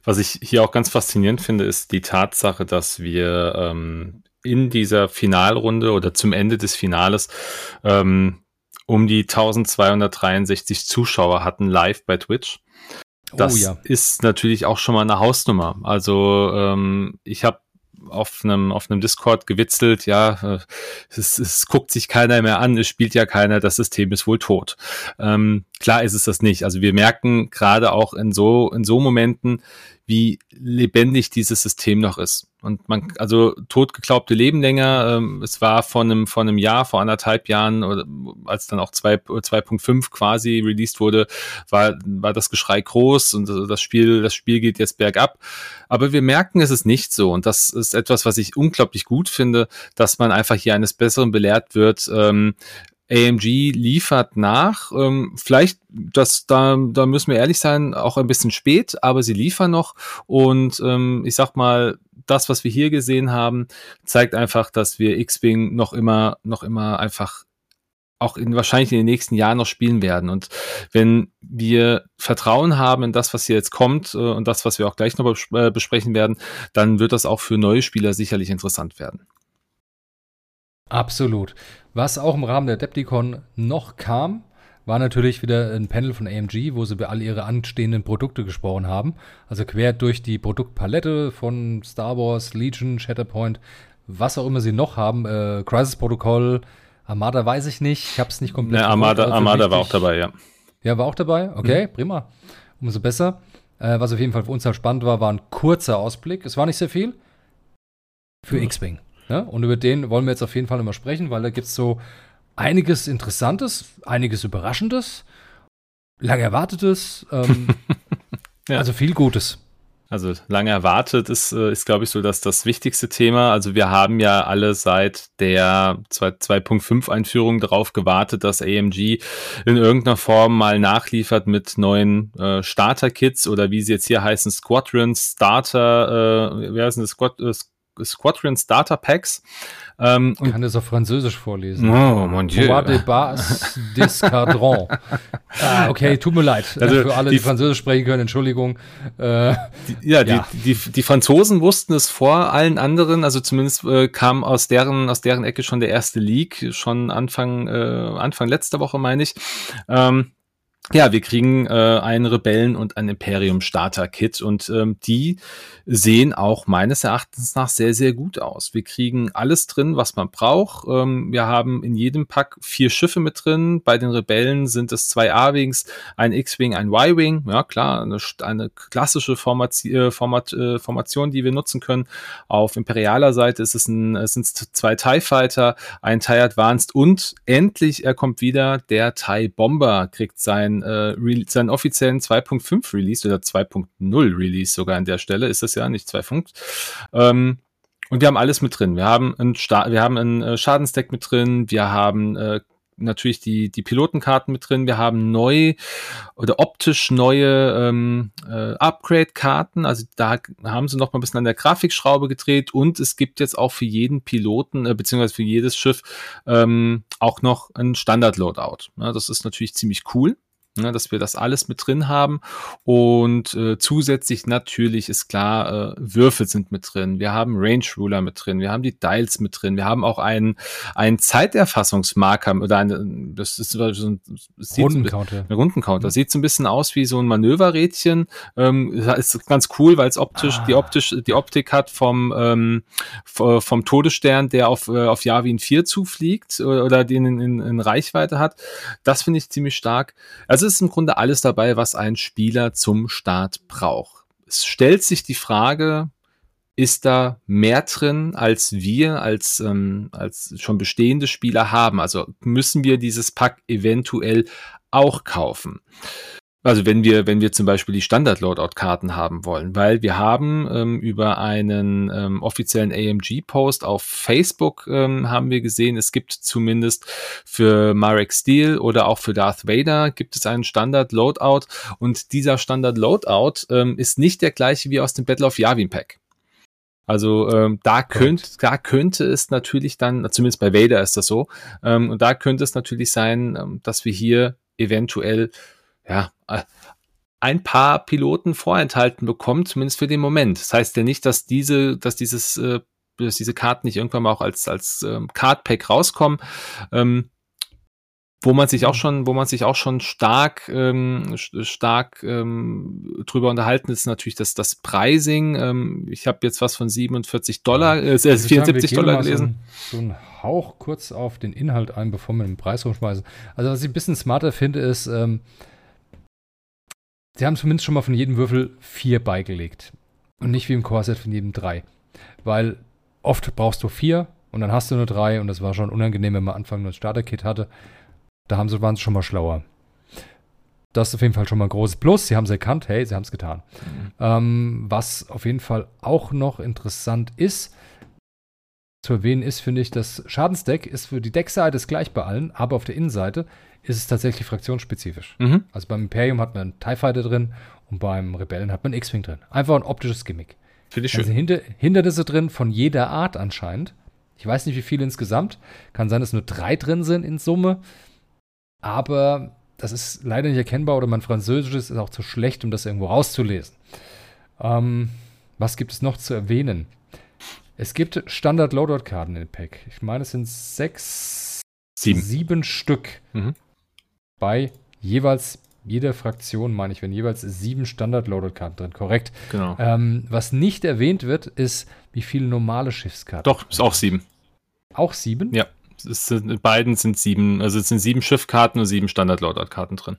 Was ich hier auch ganz faszinierend finde, ist die Tatsache, dass wir ähm, in dieser Finalrunde oder zum Ende des Finales ähm, um die 1263 Zuschauer hatten live bei Twitch. Oh das oh, ja. ist natürlich auch schon mal eine Hausnummer. Also ähm, ich habe auf einem auf einem Discord gewitzelt, ja, äh, es, es guckt sich keiner mehr an, es spielt ja keiner, das System ist wohl tot. Ähm, klar ist es das nicht. Also wir merken gerade auch in so in so Momenten, wie lebendig dieses System noch ist. Und man, also totgeglaubte leben länger. Ähm, es war vor einem, vor einem Jahr, vor anderthalb Jahren, oder als dann auch 2.5 quasi released wurde, war, war das Geschrei groß und das Spiel, das Spiel geht jetzt bergab. Aber wir merken, es ist nicht so. Und das ist etwas, was ich unglaublich gut finde, dass man einfach hier eines Besseren belehrt wird. Ähm, AMG liefert nach. Ähm, vielleicht, das, da, da müssen wir ehrlich sein, auch ein bisschen spät, aber sie liefern noch. Und ähm, ich sag mal, das, was wir hier gesehen haben, zeigt einfach, dass wir X-Wing noch immer, noch immer einfach auch in, wahrscheinlich in den nächsten Jahren noch spielen werden. Und wenn wir Vertrauen haben in das, was hier jetzt kommt äh, und das, was wir auch gleich noch äh, besprechen werden, dann wird das auch für neue Spieler sicherlich interessant werden. Absolut. Was auch im Rahmen der Depticon noch kam, war natürlich wieder ein Panel von AMG, wo sie über all ihre anstehenden Produkte gesprochen haben. Also quer durch die Produktpalette von Star Wars, Legion, Shatterpoint, was auch immer sie noch haben, äh, Crisis Protocol, Armada weiß ich nicht, ich habe es nicht komplett. Ja, Armada, also Armada war auch dabei, ja. Ja, war auch dabei, okay, mhm. prima, umso besser. Äh, was auf jeden Fall für uns halt spannend war, war ein kurzer Ausblick. Es war nicht sehr viel für mhm. X-Wing. Ne? Und über den wollen wir jetzt auf jeden Fall immer sprechen, weil da gibt es so einiges Interessantes, einiges Überraschendes, lang Erwartetes, ähm, ja. also viel Gutes. Also lange erwartet ist, äh, ist glaube ich, so dass das wichtigste Thema. Also wir haben ja alle seit der 2.5 Einführung darauf gewartet, dass AMG in irgendeiner Form mal nachliefert mit neuen äh, Starter-Kits oder wie sie jetzt hier heißen, Squadron Starter, äh, wer ist denn das Squad, äh, Squadron Starter Packs. Ähm, ich kann das auf Französisch vorlesen. Oh, mon Dieu. Pouvoir de base d'escadron. ah, okay, tut mir leid. Also Für alle, die, die Französisch sprechen können, Entschuldigung. Äh, die, ja, ja. Die, die, die Franzosen wussten es vor allen anderen. Also zumindest äh, kam aus deren, aus deren Ecke schon der erste Leak, schon Anfang, äh, Anfang letzter Woche, meine ich. Ähm, ja, wir kriegen äh, einen Rebellen- und ein Imperium-Starter-Kit und ähm, die sehen auch meines Erachtens nach sehr, sehr gut aus. Wir kriegen alles drin, was man braucht. Ähm, wir haben in jedem Pack vier Schiffe mit drin. Bei den Rebellen sind es zwei A-Wings, ein X-Wing, ein Y-Wing. Ja, klar, eine, eine klassische Formati äh, Format, äh, Formation, die wir nutzen können. Auf imperialer Seite ist es ein, es sind zwei TIE Fighter, ein TIE Advanced und endlich, er kommt wieder, der TIE Bomber kriegt sein äh, seinen offiziellen 2.5 Release oder 2.0 Release sogar an der Stelle, ist das ja nicht 2.5. Ähm, und wir haben alles mit drin. Wir haben ein, Sta wir haben ein äh, Schadensdeck mit drin, wir haben äh, natürlich die, die Pilotenkarten mit drin. Wir haben neu oder optisch neue ähm, äh, Upgrade-Karten. Also da haben sie noch mal ein bisschen an der Grafikschraube gedreht und es gibt jetzt auch für jeden Piloten äh, beziehungsweise für jedes Schiff ähm, auch noch ein Standard-Loadout. Ja, das ist natürlich ziemlich cool. Ne, dass wir das alles mit drin haben. Und äh, zusätzlich natürlich ist klar, äh, Würfel sind mit drin. Wir haben Range Ruler mit drin. Wir haben die Dials mit drin. Wir haben auch einen, einen Zeiterfassungsmarker oder eine, das ist so ein Rundencounter. Ein Rundencounter. Mhm. Sieht so ein bisschen aus wie so ein Manöverrädchen. Ähm, ist ganz cool, weil es optisch, ah. die optisch, die Optik hat vom, ähm, vom Todesstern, der auf, äh, auf Yavin 4 zufliegt oder den in, in, in Reichweite hat. Das finde ich ziemlich stark. Also ist im Grunde alles dabei, was ein Spieler zum Start braucht. Es stellt sich die Frage, ist da mehr drin, als wir als, ähm, als schon bestehende Spieler haben? Also müssen wir dieses Pack eventuell auch kaufen? Also wenn wir, wenn wir zum Beispiel die Standard-Loadout-Karten haben wollen, weil wir haben ähm, über einen ähm, offiziellen AMG-Post auf Facebook ähm, haben wir gesehen, es gibt zumindest für Marek Steel oder auch für Darth Vader gibt es einen Standard-Loadout und dieser Standard-Loadout ähm, ist nicht der gleiche wie aus dem Battle of Yavin Pack. Also ähm, da, könnt, da könnte es natürlich dann, zumindest bei Vader ist das so, ähm, und da könnte es natürlich sein, ähm, dass wir hier eventuell ja, äh, ein paar Piloten vorenthalten bekommt, zumindest für den Moment. Das heißt ja nicht, dass diese, dass dieses, äh, dass diese Karten nicht irgendwann mal auch als, als ähm, Card-Pack rauskommen. Ähm, wo man sich auch mhm. schon, wo man sich auch schon stark, ähm, stark ähm, drüber unterhalten ist natürlich das, das Pricing. Ähm, ich habe jetzt was von 47 Dollar, äh, 74 sagen, Dollar gelesen. So, ein, so ein Hauch kurz auf den Inhalt ein, bevor wir den Preis rumschmeißen. Also was ich ein bisschen smarter finde, ist, ähm, Sie haben zumindest schon mal von jedem Würfel vier beigelegt. Und nicht wie im Core-Set von jedem drei. Weil oft brauchst du vier und dann hast du nur drei und das war schon unangenehm, wenn man am Anfang nur ein Starter-Kit hatte. Da haben sie, waren sie schon mal schlauer. Das ist auf jeden Fall schon mal ein großes Plus. Sie haben es erkannt, hey, sie haben es getan. Mhm. Ähm, was auf jeden Fall auch noch interessant ist, zu erwähnen ist, finde ich, das Schadensdeck ist für die Deckseite ist gleich bei allen, aber auf der Innenseite ist es tatsächlich fraktionsspezifisch. Mhm. Also beim Imperium hat man einen TIE Fighter drin und beim Rebellen hat man X-Wing drin. Einfach ein optisches Gimmick. Finde ich schön. Also Hinter Hindernisse drin von jeder Art anscheinend. Ich weiß nicht, wie viele insgesamt. Kann sein, dass nur drei drin sind in Summe. Aber das ist leider nicht erkennbar oder mein Französisch ist auch zu schlecht, um das irgendwo rauszulesen. Ähm, was gibt es noch zu erwähnen? Es gibt Standard-Loadout-Karten in Pack. Ich meine, es sind sechs, sieben, sieben Stück. Mhm. Bei jeweils jeder Fraktion, meine ich, wenn jeweils sieben Standard-Loadout-Karten drin. Korrekt. Genau. Ähm, was nicht erwähnt wird, ist, wie viele normale Schiffskarten. Doch, ist auch sieben. Auch sieben? Ja. Es sind, beiden sind sieben, also es sind sieben Schiffkarten und sieben Standard-Loadout-Karten drin.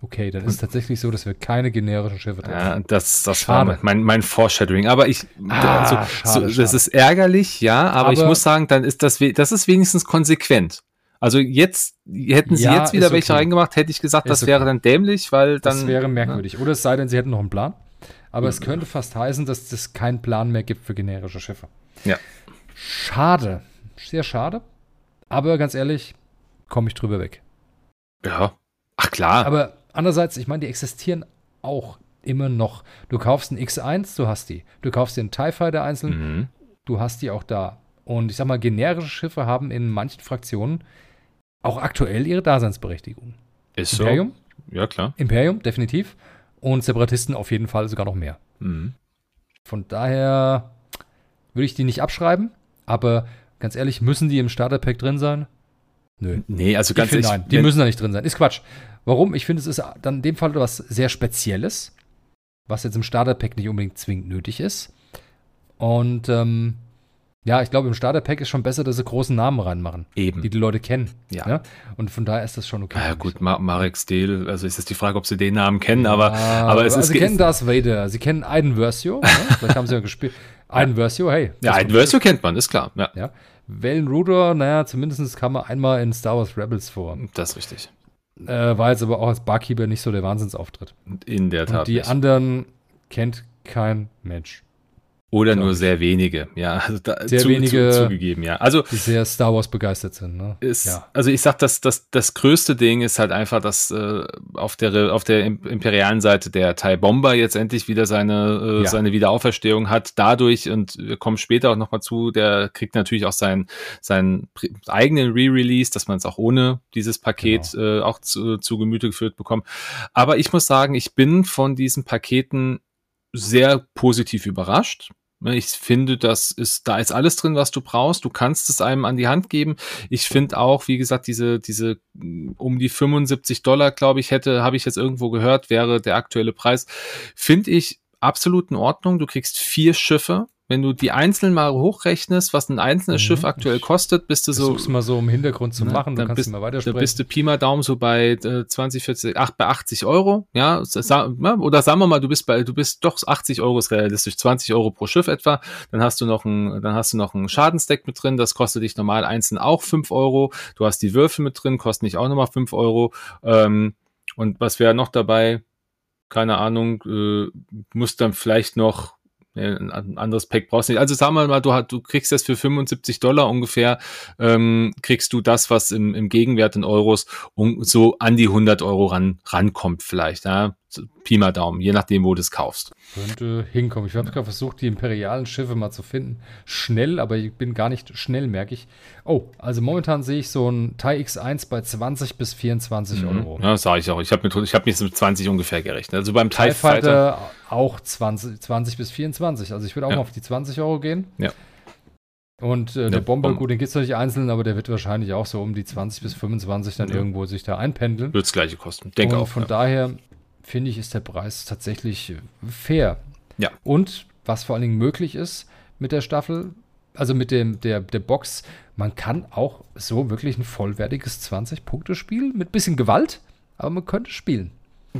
Okay, dann ist es tatsächlich so, dass wir keine generischen Schiffe haben. Ja, das, das schade. war mein, mein Foreshadowing. Aber ich, ah, also, schade, so, das schade. ist ärgerlich, ja, aber, aber, ich muss sagen, dann ist das, das ist wenigstens konsequent. Also jetzt, hätten sie ja, jetzt wieder welche okay. reingemacht, hätte ich gesagt, ist das okay. wäre dann dämlich, weil dann. Das wäre merkwürdig. Ja. Oder es sei denn, sie hätten noch einen Plan. Aber mhm. es könnte fast heißen, dass es keinen Plan mehr gibt für generische Schiffe. Ja. Schade. Sehr schade. Aber ganz ehrlich, komme ich drüber weg. Ja. Ach klar. Aber andererseits, ich meine, die existieren auch immer noch. Du kaufst einen X1, du hast die. Du kaufst den TIE Fighter einzeln, mhm. du hast die auch da. Und ich sag mal, generische Schiffe haben in manchen Fraktionen auch aktuell ihre Daseinsberechtigung. Ist Imperium? so. Ja, klar. Imperium, definitiv. Und Separatisten auf jeden Fall sogar noch mehr. Mhm. Von daher würde ich die nicht abschreiben, aber ganz ehrlich, müssen die im Starterpack drin sein? Nö. Nee, also ganz ehrlich. Nein, die müssen da nicht drin sein. Ist Quatsch. Warum? Ich finde, es ist dann in dem Fall was sehr Spezielles, was jetzt im Starterpack nicht unbedingt zwingend nötig ist. Und ähm, ja, ich glaube, im Starterpack ist schon besser, dass sie großen Namen reinmachen. Eben. Die die Leute kennen. Ja. ja? Und von daher ist das schon okay. Ja, gut, Ma Marek Steele, also ist jetzt die Frage, ob sie den Namen kennen, ja, aber, aber es also ist. Sie kennen Darth Vader, sie kennen Aiden Versio, ne? vielleicht haben sie ja gespielt. Aiden Versio, hey. Ja, Aiden Versio kennt man, ist klar. Ja. ja. Valen Rudor, naja, zumindest kam er einmal in Star Wars Rebels vor. Das ist richtig. Äh, war jetzt aber auch als Barkeeper nicht so der Wahnsinnsauftritt. In der Tat. Und die nicht. anderen kennt kein Mensch. Oder nur sehr wenige, ja. Also da, sehr zu, wenige zu, zugegeben, ja. Also die sehr Star Wars begeistert sind. Ne? Ist, ja. Also ich sag, dass das, das größte Ding ist halt einfach, dass äh, auf der auf der imperialen Seite der Thai Bomber jetzt endlich wieder seine äh, ja. seine Wiederauferstehung hat. Dadurch und wir kommen später auch noch mal zu, der kriegt natürlich auch seinen seinen eigenen Re-Release, dass man es auch ohne dieses Paket genau. äh, auch zu, zu Gemüte geführt bekommt. Aber ich muss sagen, ich bin von diesen Paketen sehr positiv überrascht. Ne, ich finde, das ist, da ist alles drin, was du brauchst. Du kannst es einem an die Hand geben. Ich finde auch, wie gesagt, diese, diese um die 75 Dollar, glaube ich, hätte, habe ich jetzt irgendwo gehört, wäre der aktuelle Preis. Finde ich absolut in Ordnung. Du kriegst vier Schiffe wenn du die einzeln mal hochrechnest, was ein einzelnes mhm. Schiff aktuell kostet, bist du so. Versuch's mal so im Hintergrund zu machen, dann, dann kannst bist, du mal weitersprechen. Da bist du Pi mal Daumen so bei äh, 20, 40, 8, bei 80 Euro, ja, oder sagen wir mal, du bist bei, du bist doch 80 Euro ist realistisch, 20 Euro pro Schiff etwa, dann hast du noch ein, dann hast du noch ein Schadensdeck mit drin, das kostet dich normal einzeln auch 5 Euro, du hast die Würfel mit drin, kosten dich auch nochmal 5 Euro, ähm, und was wäre noch dabei? Keine Ahnung, äh, muss dann vielleicht noch ein anderes Pack brauchst du nicht. Also sagen wir mal, du, du kriegst das für 75 Dollar ungefähr, ähm, kriegst du das, was im, im Gegenwert in Euros um, so an die 100 Euro ran, rankommt vielleicht. Ja? Pi mal Daumen, je nachdem, wo du es kaufst. Könnte hinkommen. Ich habe gerade versucht, die imperialen Schiffe mal zu finden. Schnell, aber ich bin gar nicht schnell, merke ich. Oh, also momentan sehe ich so ein Thai X1 bei 20 bis 24 mhm. Euro. Ja, sage ich auch. Ich habe hab mich mit 20 ungefähr gerechnet. Also beim TIE, TIE Fighter, Fighter, auch 20, 20 bis 24. Also ich würde auch ja. mal auf die 20 Euro gehen. Ja. Und äh, der Bomber, gut, den gibt es noch nicht einzeln, aber der wird wahrscheinlich auch so um die 20 bis 25 dann ja. irgendwo sich da einpendeln. Wird das gleiche kosten. Denke auch. Von ja. daher finde ich, ist der Preis tatsächlich fair. Ja. Und was vor allen Dingen möglich ist mit der Staffel, also mit dem, der, der Box, man kann auch so wirklich ein vollwertiges 20-Punkte-Spiel mit bisschen Gewalt, aber man könnte spielen.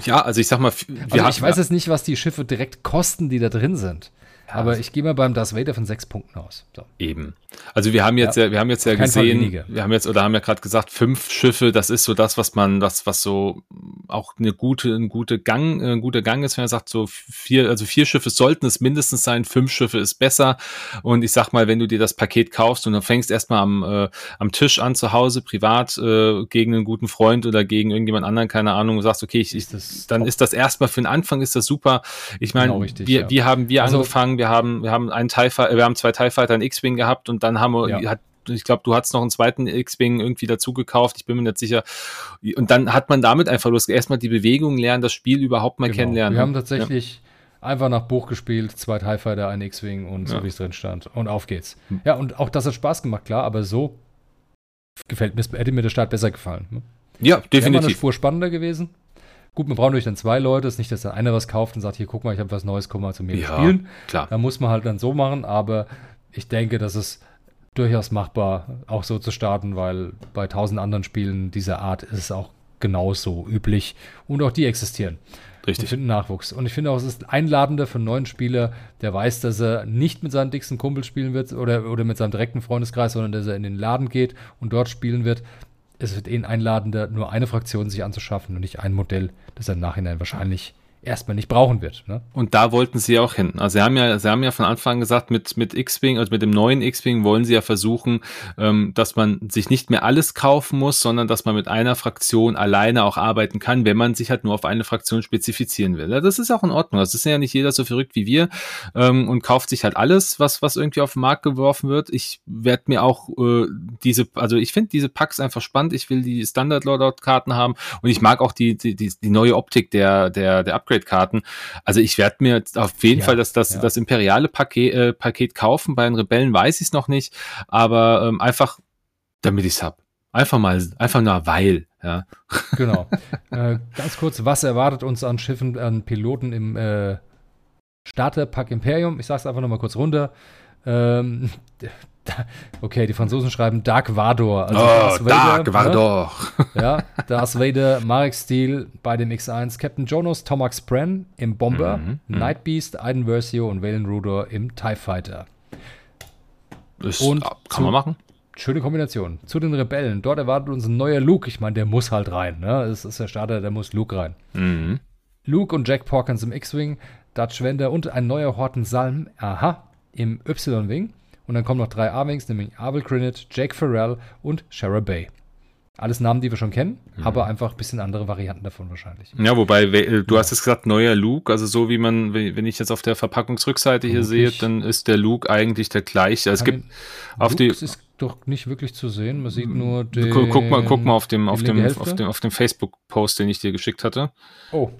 Ja, also ich sag mal, also ich weiß jetzt nicht, was die Schiffe direkt kosten, die da drin sind. Aber also ich gehe mal beim Darth Vader von sechs Punkten aus. So. Eben. Also wir haben jetzt ja, ja wir haben jetzt ja gesehen, wir haben jetzt oder haben ja gerade gesagt, fünf Schiffe, das ist so das, was man, das, was so auch eine gute, ein gute Gang, ein guter Gang ist, wenn man sagt, so vier, also vier Schiffe sollten es mindestens sein, fünf Schiffe ist besser. Und ich sag mal, wenn du dir das Paket kaufst und dann fängst erstmal am, äh, am Tisch an zu Hause, privat, äh, gegen einen guten Freund oder gegen irgendjemand anderen, keine Ahnung, und sagst, okay, ich, ich dann ist das erstmal für den Anfang ist das super. Ich meine, genau wir, ja. wir haben wir also, angefangen wir haben, wir haben einen TIE wir haben zwei TIE Fighter, einen X-Wing gehabt und dann haben wir, ja. hat, ich glaube, du hast noch einen zweiten X-Wing irgendwie dazu gekauft, ich bin mir nicht sicher. Und dann hat man damit einfach los, erstmal die Bewegung lernen, das Spiel überhaupt mal genau. kennenlernen. Wir haben tatsächlich ja. einfach nach Buch gespielt, zwei TIE Fighter, ein X-Wing und so wie es drin stand. Und auf geht's. Hm. Ja, und auch das hat Spaß gemacht, klar, aber so gefällt mir, hätte mir der Start besser gefallen. Ne? Ja, definitiv. Wäre eine Spur spannender gewesen. Gut, man braucht natürlich dann zwei Leute. Es ist nicht, dass dann einer was kauft und sagt, hier, guck mal, ich habe was Neues, komm mal zu mir ja, spielen. Klar. Da muss man halt dann so machen, aber ich denke, dass es durchaus machbar, auch so zu starten, weil bei tausend anderen Spielen dieser Art ist es auch genauso üblich und auch die existieren. Richtig. Und finden Nachwuchs. Und ich finde auch, es ist einladender für einen neuen Spieler, der weiß, dass er nicht mit seinen dicksten Kumpels spielen wird oder, oder mit seinem direkten Freundeskreis, sondern dass er in den Laden geht und dort spielen wird es wird eh einladender, nur eine Fraktion sich anzuschaffen und nicht ein Modell, das im Nachhinein wahrscheinlich erstmal nicht brauchen wird. Ne? Und da wollten sie auch hin. Also sie haben ja, sie haben ja von Anfang an gesagt, mit, mit X-Wing, also mit dem neuen X-Wing wollen sie ja versuchen, ähm, dass man sich nicht mehr alles kaufen muss, sondern dass man mit einer Fraktion alleine auch arbeiten kann, wenn man sich halt nur auf eine Fraktion spezifizieren will. Ja, das ist auch in Ordnung. Das ist ja nicht jeder so verrückt wie wir ähm, und kauft sich halt alles, was, was irgendwie auf den Markt geworfen wird. Ich werde mir auch äh, diese, also ich finde diese Packs einfach spannend. Ich will die Standard Loadout-Karten haben und ich mag auch die, die, die, die neue Optik der, der, der Upgrade-Karten. Also ich werde mir auf jeden ja, Fall das, das, ja. das imperiale Paket, äh, Paket kaufen. Bei den Rebellen weiß ich es noch nicht, aber ähm, einfach, damit ich es habe. Einfach mal, einfach nur weil, ja. Genau. äh, ganz kurz, was erwartet uns an Schiffen, an Piloten im äh, Starterpack Imperium? Ich sage es einfach nochmal kurz runter. Ähm, okay, die Franzosen schreiben Dark Vador. Also oh, Darth Vader, Dark ne? Vador. Ne? Ja, Darth Vader, Marek Steele bei dem X1, Captain Jonas, Tomax Bren im Bomber, mhm, mhm. Night Beast, Aiden Versio und Valen Rudor im TIE Fighter. Das und kann zu, man machen. Schöne Kombination. Zu den Rebellen. Dort erwartet uns ein neuer Luke. Ich meine, der muss halt rein. Ne? Es ist der Starter, der muss Luke rein. Mhm. Luke und Jack Porkins im X-Wing, Dutch Wender und ein neuer Horten Salm. Aha, im Y-Wing. Und dann kommen noch drei A-Wings, nämlich Abel Grinnet, Jake Farrell und Shara Bay. Alles Namen, die wir schon kennen, mhm. aber einfach ein bisschen andere Varianten davon wahrscheinlich. Ja, wobei, äh, du hast es gesagt, neuer Luke, also so wie man, wenn ich jetzt auf der Verpackungsrückseite hier sehe, dann ist der Luke eigentlich der gleiche. Also es gibt auf die. ist doch nicht wirklich zu sehen. Man sieht nur den. Guck mal, guck mal auf dem, auf dem, auf dem, auf dem Facebook-Post, den ich dir geschickt hatte. Oh,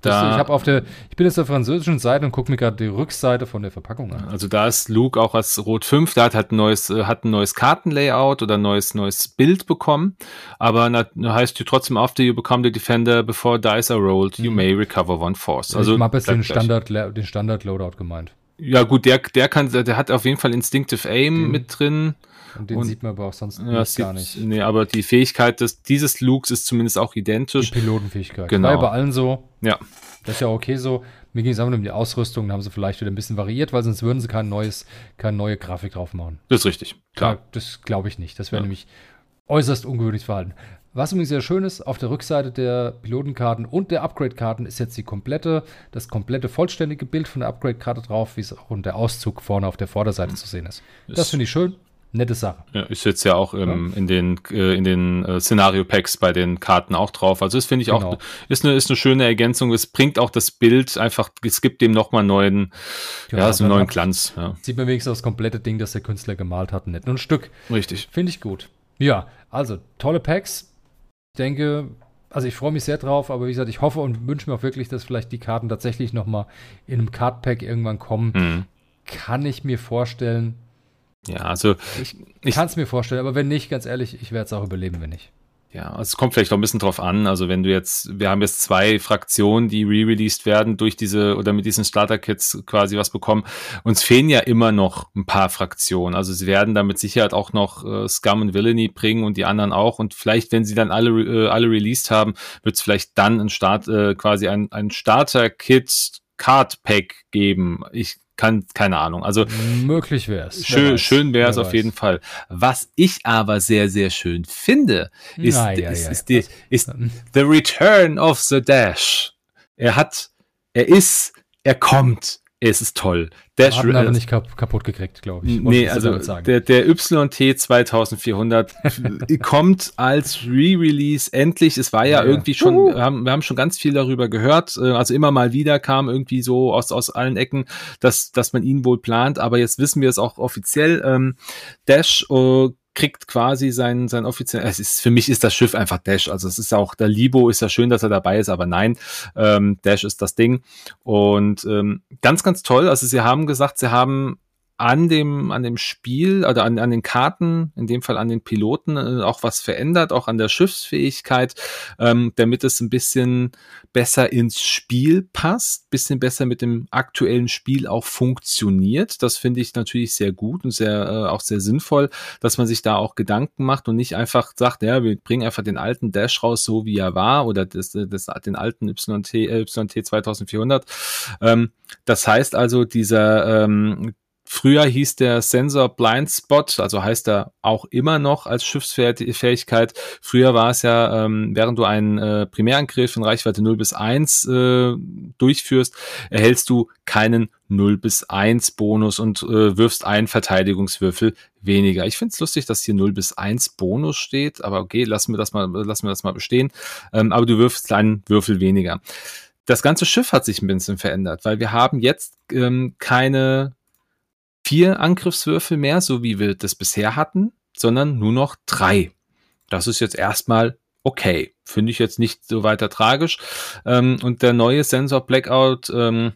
da, ich, hab auf der, ich bin jetzt auf der französischen Seite und gucke mir gerade die Rückseite von der Verpackung an. Also da ist Luke auch als Rot 5, da hat halt ein neues, äh, hat ein neues Kartenlayout oder ein neues, neues Bild bekommen. Aber na, heißt hier trotzdem, after you become the defender, before dice are rolled, you mhm. may recover one force. Also, ich habe jetzt den Standard, den Standard Loadout gemeint. Ja, gut, der, der kann, der hat auf jeden Fall Instinctive Aim den, mit drin. Und den und, sieht man aber auch sonst ja, gar nicht. Nee, aber die Fähigkeit des, dieses Lukes ist zumindest auch identisch. Die Pilotenfähigkeit. Genau. War ja bei allen so. Ja. Das ist ja okay so. Mir ging es einfach nur um die Ausrüstung, da haben sie vielleicht wieder ein bisschen variiert, weil sonst würden sie kein neues, keine neue Grafik drauf machen. Das ist richtig, klar. Ja, das glaube ich nicht. Das wäre ja. nämlich äußerst ungewöhnliches Verhalten. Was übrigens sehr schön ist, auf der Rückseite der Pilotenkarten und der Upgrade-Karten ist jetzt die komplette, das komplette vollständige Bild von der Upgrade-Karte drauf, wie es auch und der Auszug vorne auf der Vorderseite zu sehen ist. Das finde ich schön nette Sache. Ja, ist jetzt ja auch ähm, ja. in den, äh, in den äh, Szenario-Packs bei den Karten auch drauf. Also das finde ich genau. auch, ist eine, ist eine schöne Ergänzung. Es bringt auch das Bild einfach, es gibt dem nochmal neuen, ja, ja so einen neuen Glanz. Ja. Sieht man wenigstens das komplette Ding, das der Künstler gemalt hat, nicht nur ein Stück. Richtig. Finde ich gut. Ja, also tolle Packs. Ich denke, also ich freue mich sehr drauf, aber wie gesagt, ich hoffe und wünsche mir auch wirklich, dass vielleicht die Karten tatsächlich nochmal in einem Card-Pack irgendwann kommen. Mhm. Kann ich mir vorstellen, ja, also. Ich, ich kann es mir vorstellen, aber wenn nicht, ganz ehrlich, ich werde es auch überleben, wenn nicht. Ja, es kommt vielleicht auch ein bisschen drauf an. Also wenn du jetzt, wir haben jetzt zwei Fraktionen, die re-released werden durch diese oder mit diesen Starter-Kits quasi was bekommen. Uns fehlen ja immer noch ein paar Fraktionen. Also sie werden da mit Sicherheit auch noch äh, Scum und Villainy bringen und die anderen auch. Und vielleicht, wenn sie dann alle, äh, alle released haben, wird es vielleicht dann ein Start, äh, quasi ein, ein Starter-Kit Card Pack geben. Ich kann, keine Ahnung. Also möglich wäre es. Schön, schön wäre es auf jeden Fall. Was ich aber sehr, sehr schön finde, ist, Na, ja, ist, ja, ist, die, ist The Return of the Dash. Er hat, er ist, er kommt es ist toll. Der haben aber nicht kap kaputt gekriegt, glaube ich. Nee, also der, der YT 2400 kommt als Re-Release endlich. Es war ja, ja irgendwie ja. schon, uh. wir haben, wir haben schon ganz viel darüber gehört. Äh, also immer mal wieder kam irgendwie so aus, aus allen Ecken, dass, dass man ihn wohl plant. Aber jetzt wissen wir es auch offiziell. Ähm, Dash äh, kriegt quasi sein, sein offiziell, es ist, für mich ist das Schiff einfach Dash. Also es ist auch, der Libo ist ja schön, dass er dabei ist, aber nein, ähm, Dash ist das Ding. Und ähm, ganz, ganz toll. Also sie haben gesagt, sie haben an dem, an dem Spiel oder an, an den Karten, in dem Fall an den Piloten, äh, auch was verändert, auch an der Schiffsfähigkeit, ähm, damit es ein bisschen besser ins Spiel passt, bisschen besser mit dem aktuellen Spiel auch funktioniert. Das finde ich natürlich sehr gut und sehr, äh, auch sehr sinnvoll, dass man sich da auch Gedanken macht und nicht einfach sagt, ja, wir bringen einfach den alten Dash raus, so wie er war, oder das, das, den alten YT, äh, YT 2400. Ähm, das heißt also, dieser, ähm, Früher hieß der Sensor Blind Spot, also heißt er auch immer noch als Schiffsfähigkeit. Früher war es ja, ähm, während du einen äh, Primärangriff in Reichweite 0 bis 1 äh, durchführst, erhältst du keinen 0 bis 1 Bonus und äh, wirfst einen Verteidigungswürfel weniger. Ich finde es lustig, dass hier 0 bis 1 Bonus steht, aber okay, lassen wir das mal, lassen wir das mal bestehen. Ähm, aber du wirfst einen Würfel weniger. Das ganze Schiff hat sich ein bisschen verändert, weil wir haben jetzt ähm, keine vier Angriffswürfel mehr, so wie wir das bisher hatten, sondern nur noch drei. Das ist jetzt erstmal okay. Finde ich jetzt nicht so weiter tragisch. Ähm, und der neue Sensor Blackout ähm,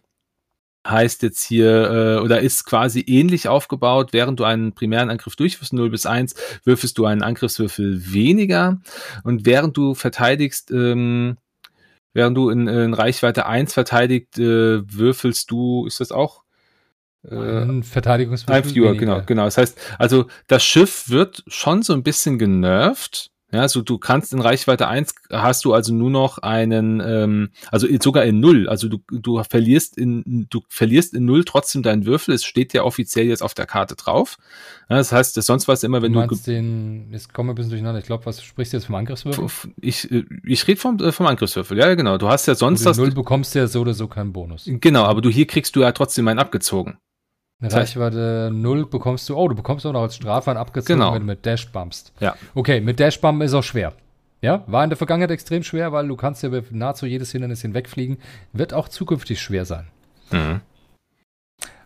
heißt jetzt hier äh, oder ist quasi ähnlich aufgebaut. Während du einen primären Angriff durchführst, 0 bis 1, würfelst du einen Angriffswürfel weniger. Und während du verteidigst, ähm, während du in, in Reichweite 1 verteidigt, äh, würfelst du, ist das auch ein Verteidigungswürfel. Ein Viewer, genau, genau. Das heißt, also das Schiff wird schon so ein bisschen genervt. Ja, also du kannst in Reichweite 1 hast du also nur noch einen, ähm, also sogar in Null. Also du, du verlierst in, du verlierst in Null trotzdem deinen Würfel. Es steht ja offiziell jetzt auf der Karte drauf. Ja, das heißt, das sonst was immer, wenn du. du den, jetzt kommen wir ein bisschen durcheinander. Ich glaube, was sprichst du jetzt vom Angriffswürfel? Ich, äh, ich rede vom, äh, vom Angriffswürfel, ja, genau. Du hast ja sonst. das. Null bekommst du ja so oder so keinen Bonus. Genau, aber du hier kriegst du ja trotzdem einen abgezogen. Eine Reichweite 0 bekommst du, oh, du bekommst auch noch als Strafe ein abgezogen, Genau. wenn du mit Dash bumpst. Ja. Okay, mit Dash bumpen ist auch schwer. Ja, war in der Vergangenheit extrem schwer, weil du kannst ja über nahezu jedes Hindernis hinwegfliegen. Wird auch zukünftig schwer sein. Mhm.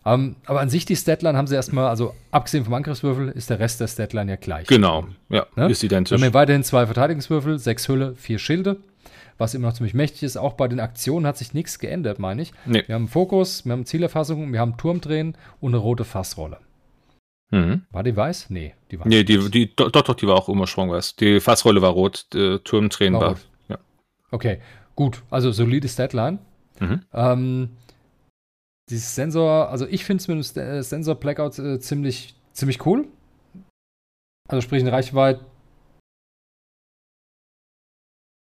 Ähm, aber an sich, die Statline haben sie erstmal, also abgesehen vom Angriffswürfel, ist der Rest der Statline ja gleich. Genau, ja, Ne? ist Wir identisch. haben hier weiterhin zwei Verteidigungswürfel, sechs Hülle, vier Schilde, was immer noch ziemlich mächtig ist. Auch bei den Aktionen hat sich nichts geändert, meine ich. Nee. Wir haben Fokus, wir haben Zielerfassung, wir haben Turmdrehen und eine rote Fassrolle. Mhm. War die weiß? Nee, die war Nee, die, die, doch, doch, die war auch immer schwung-weiß. Die Fassrolle war rot, der Turmtränen War war. rot. Ja. Okay, gut. Also solide Statline. Mhm. Ähm, dieses Sensor, also ich finde zumindest äh, Sensor Blackout äh, ziemlich, ziemlich cool. Also sprich in Reichweite.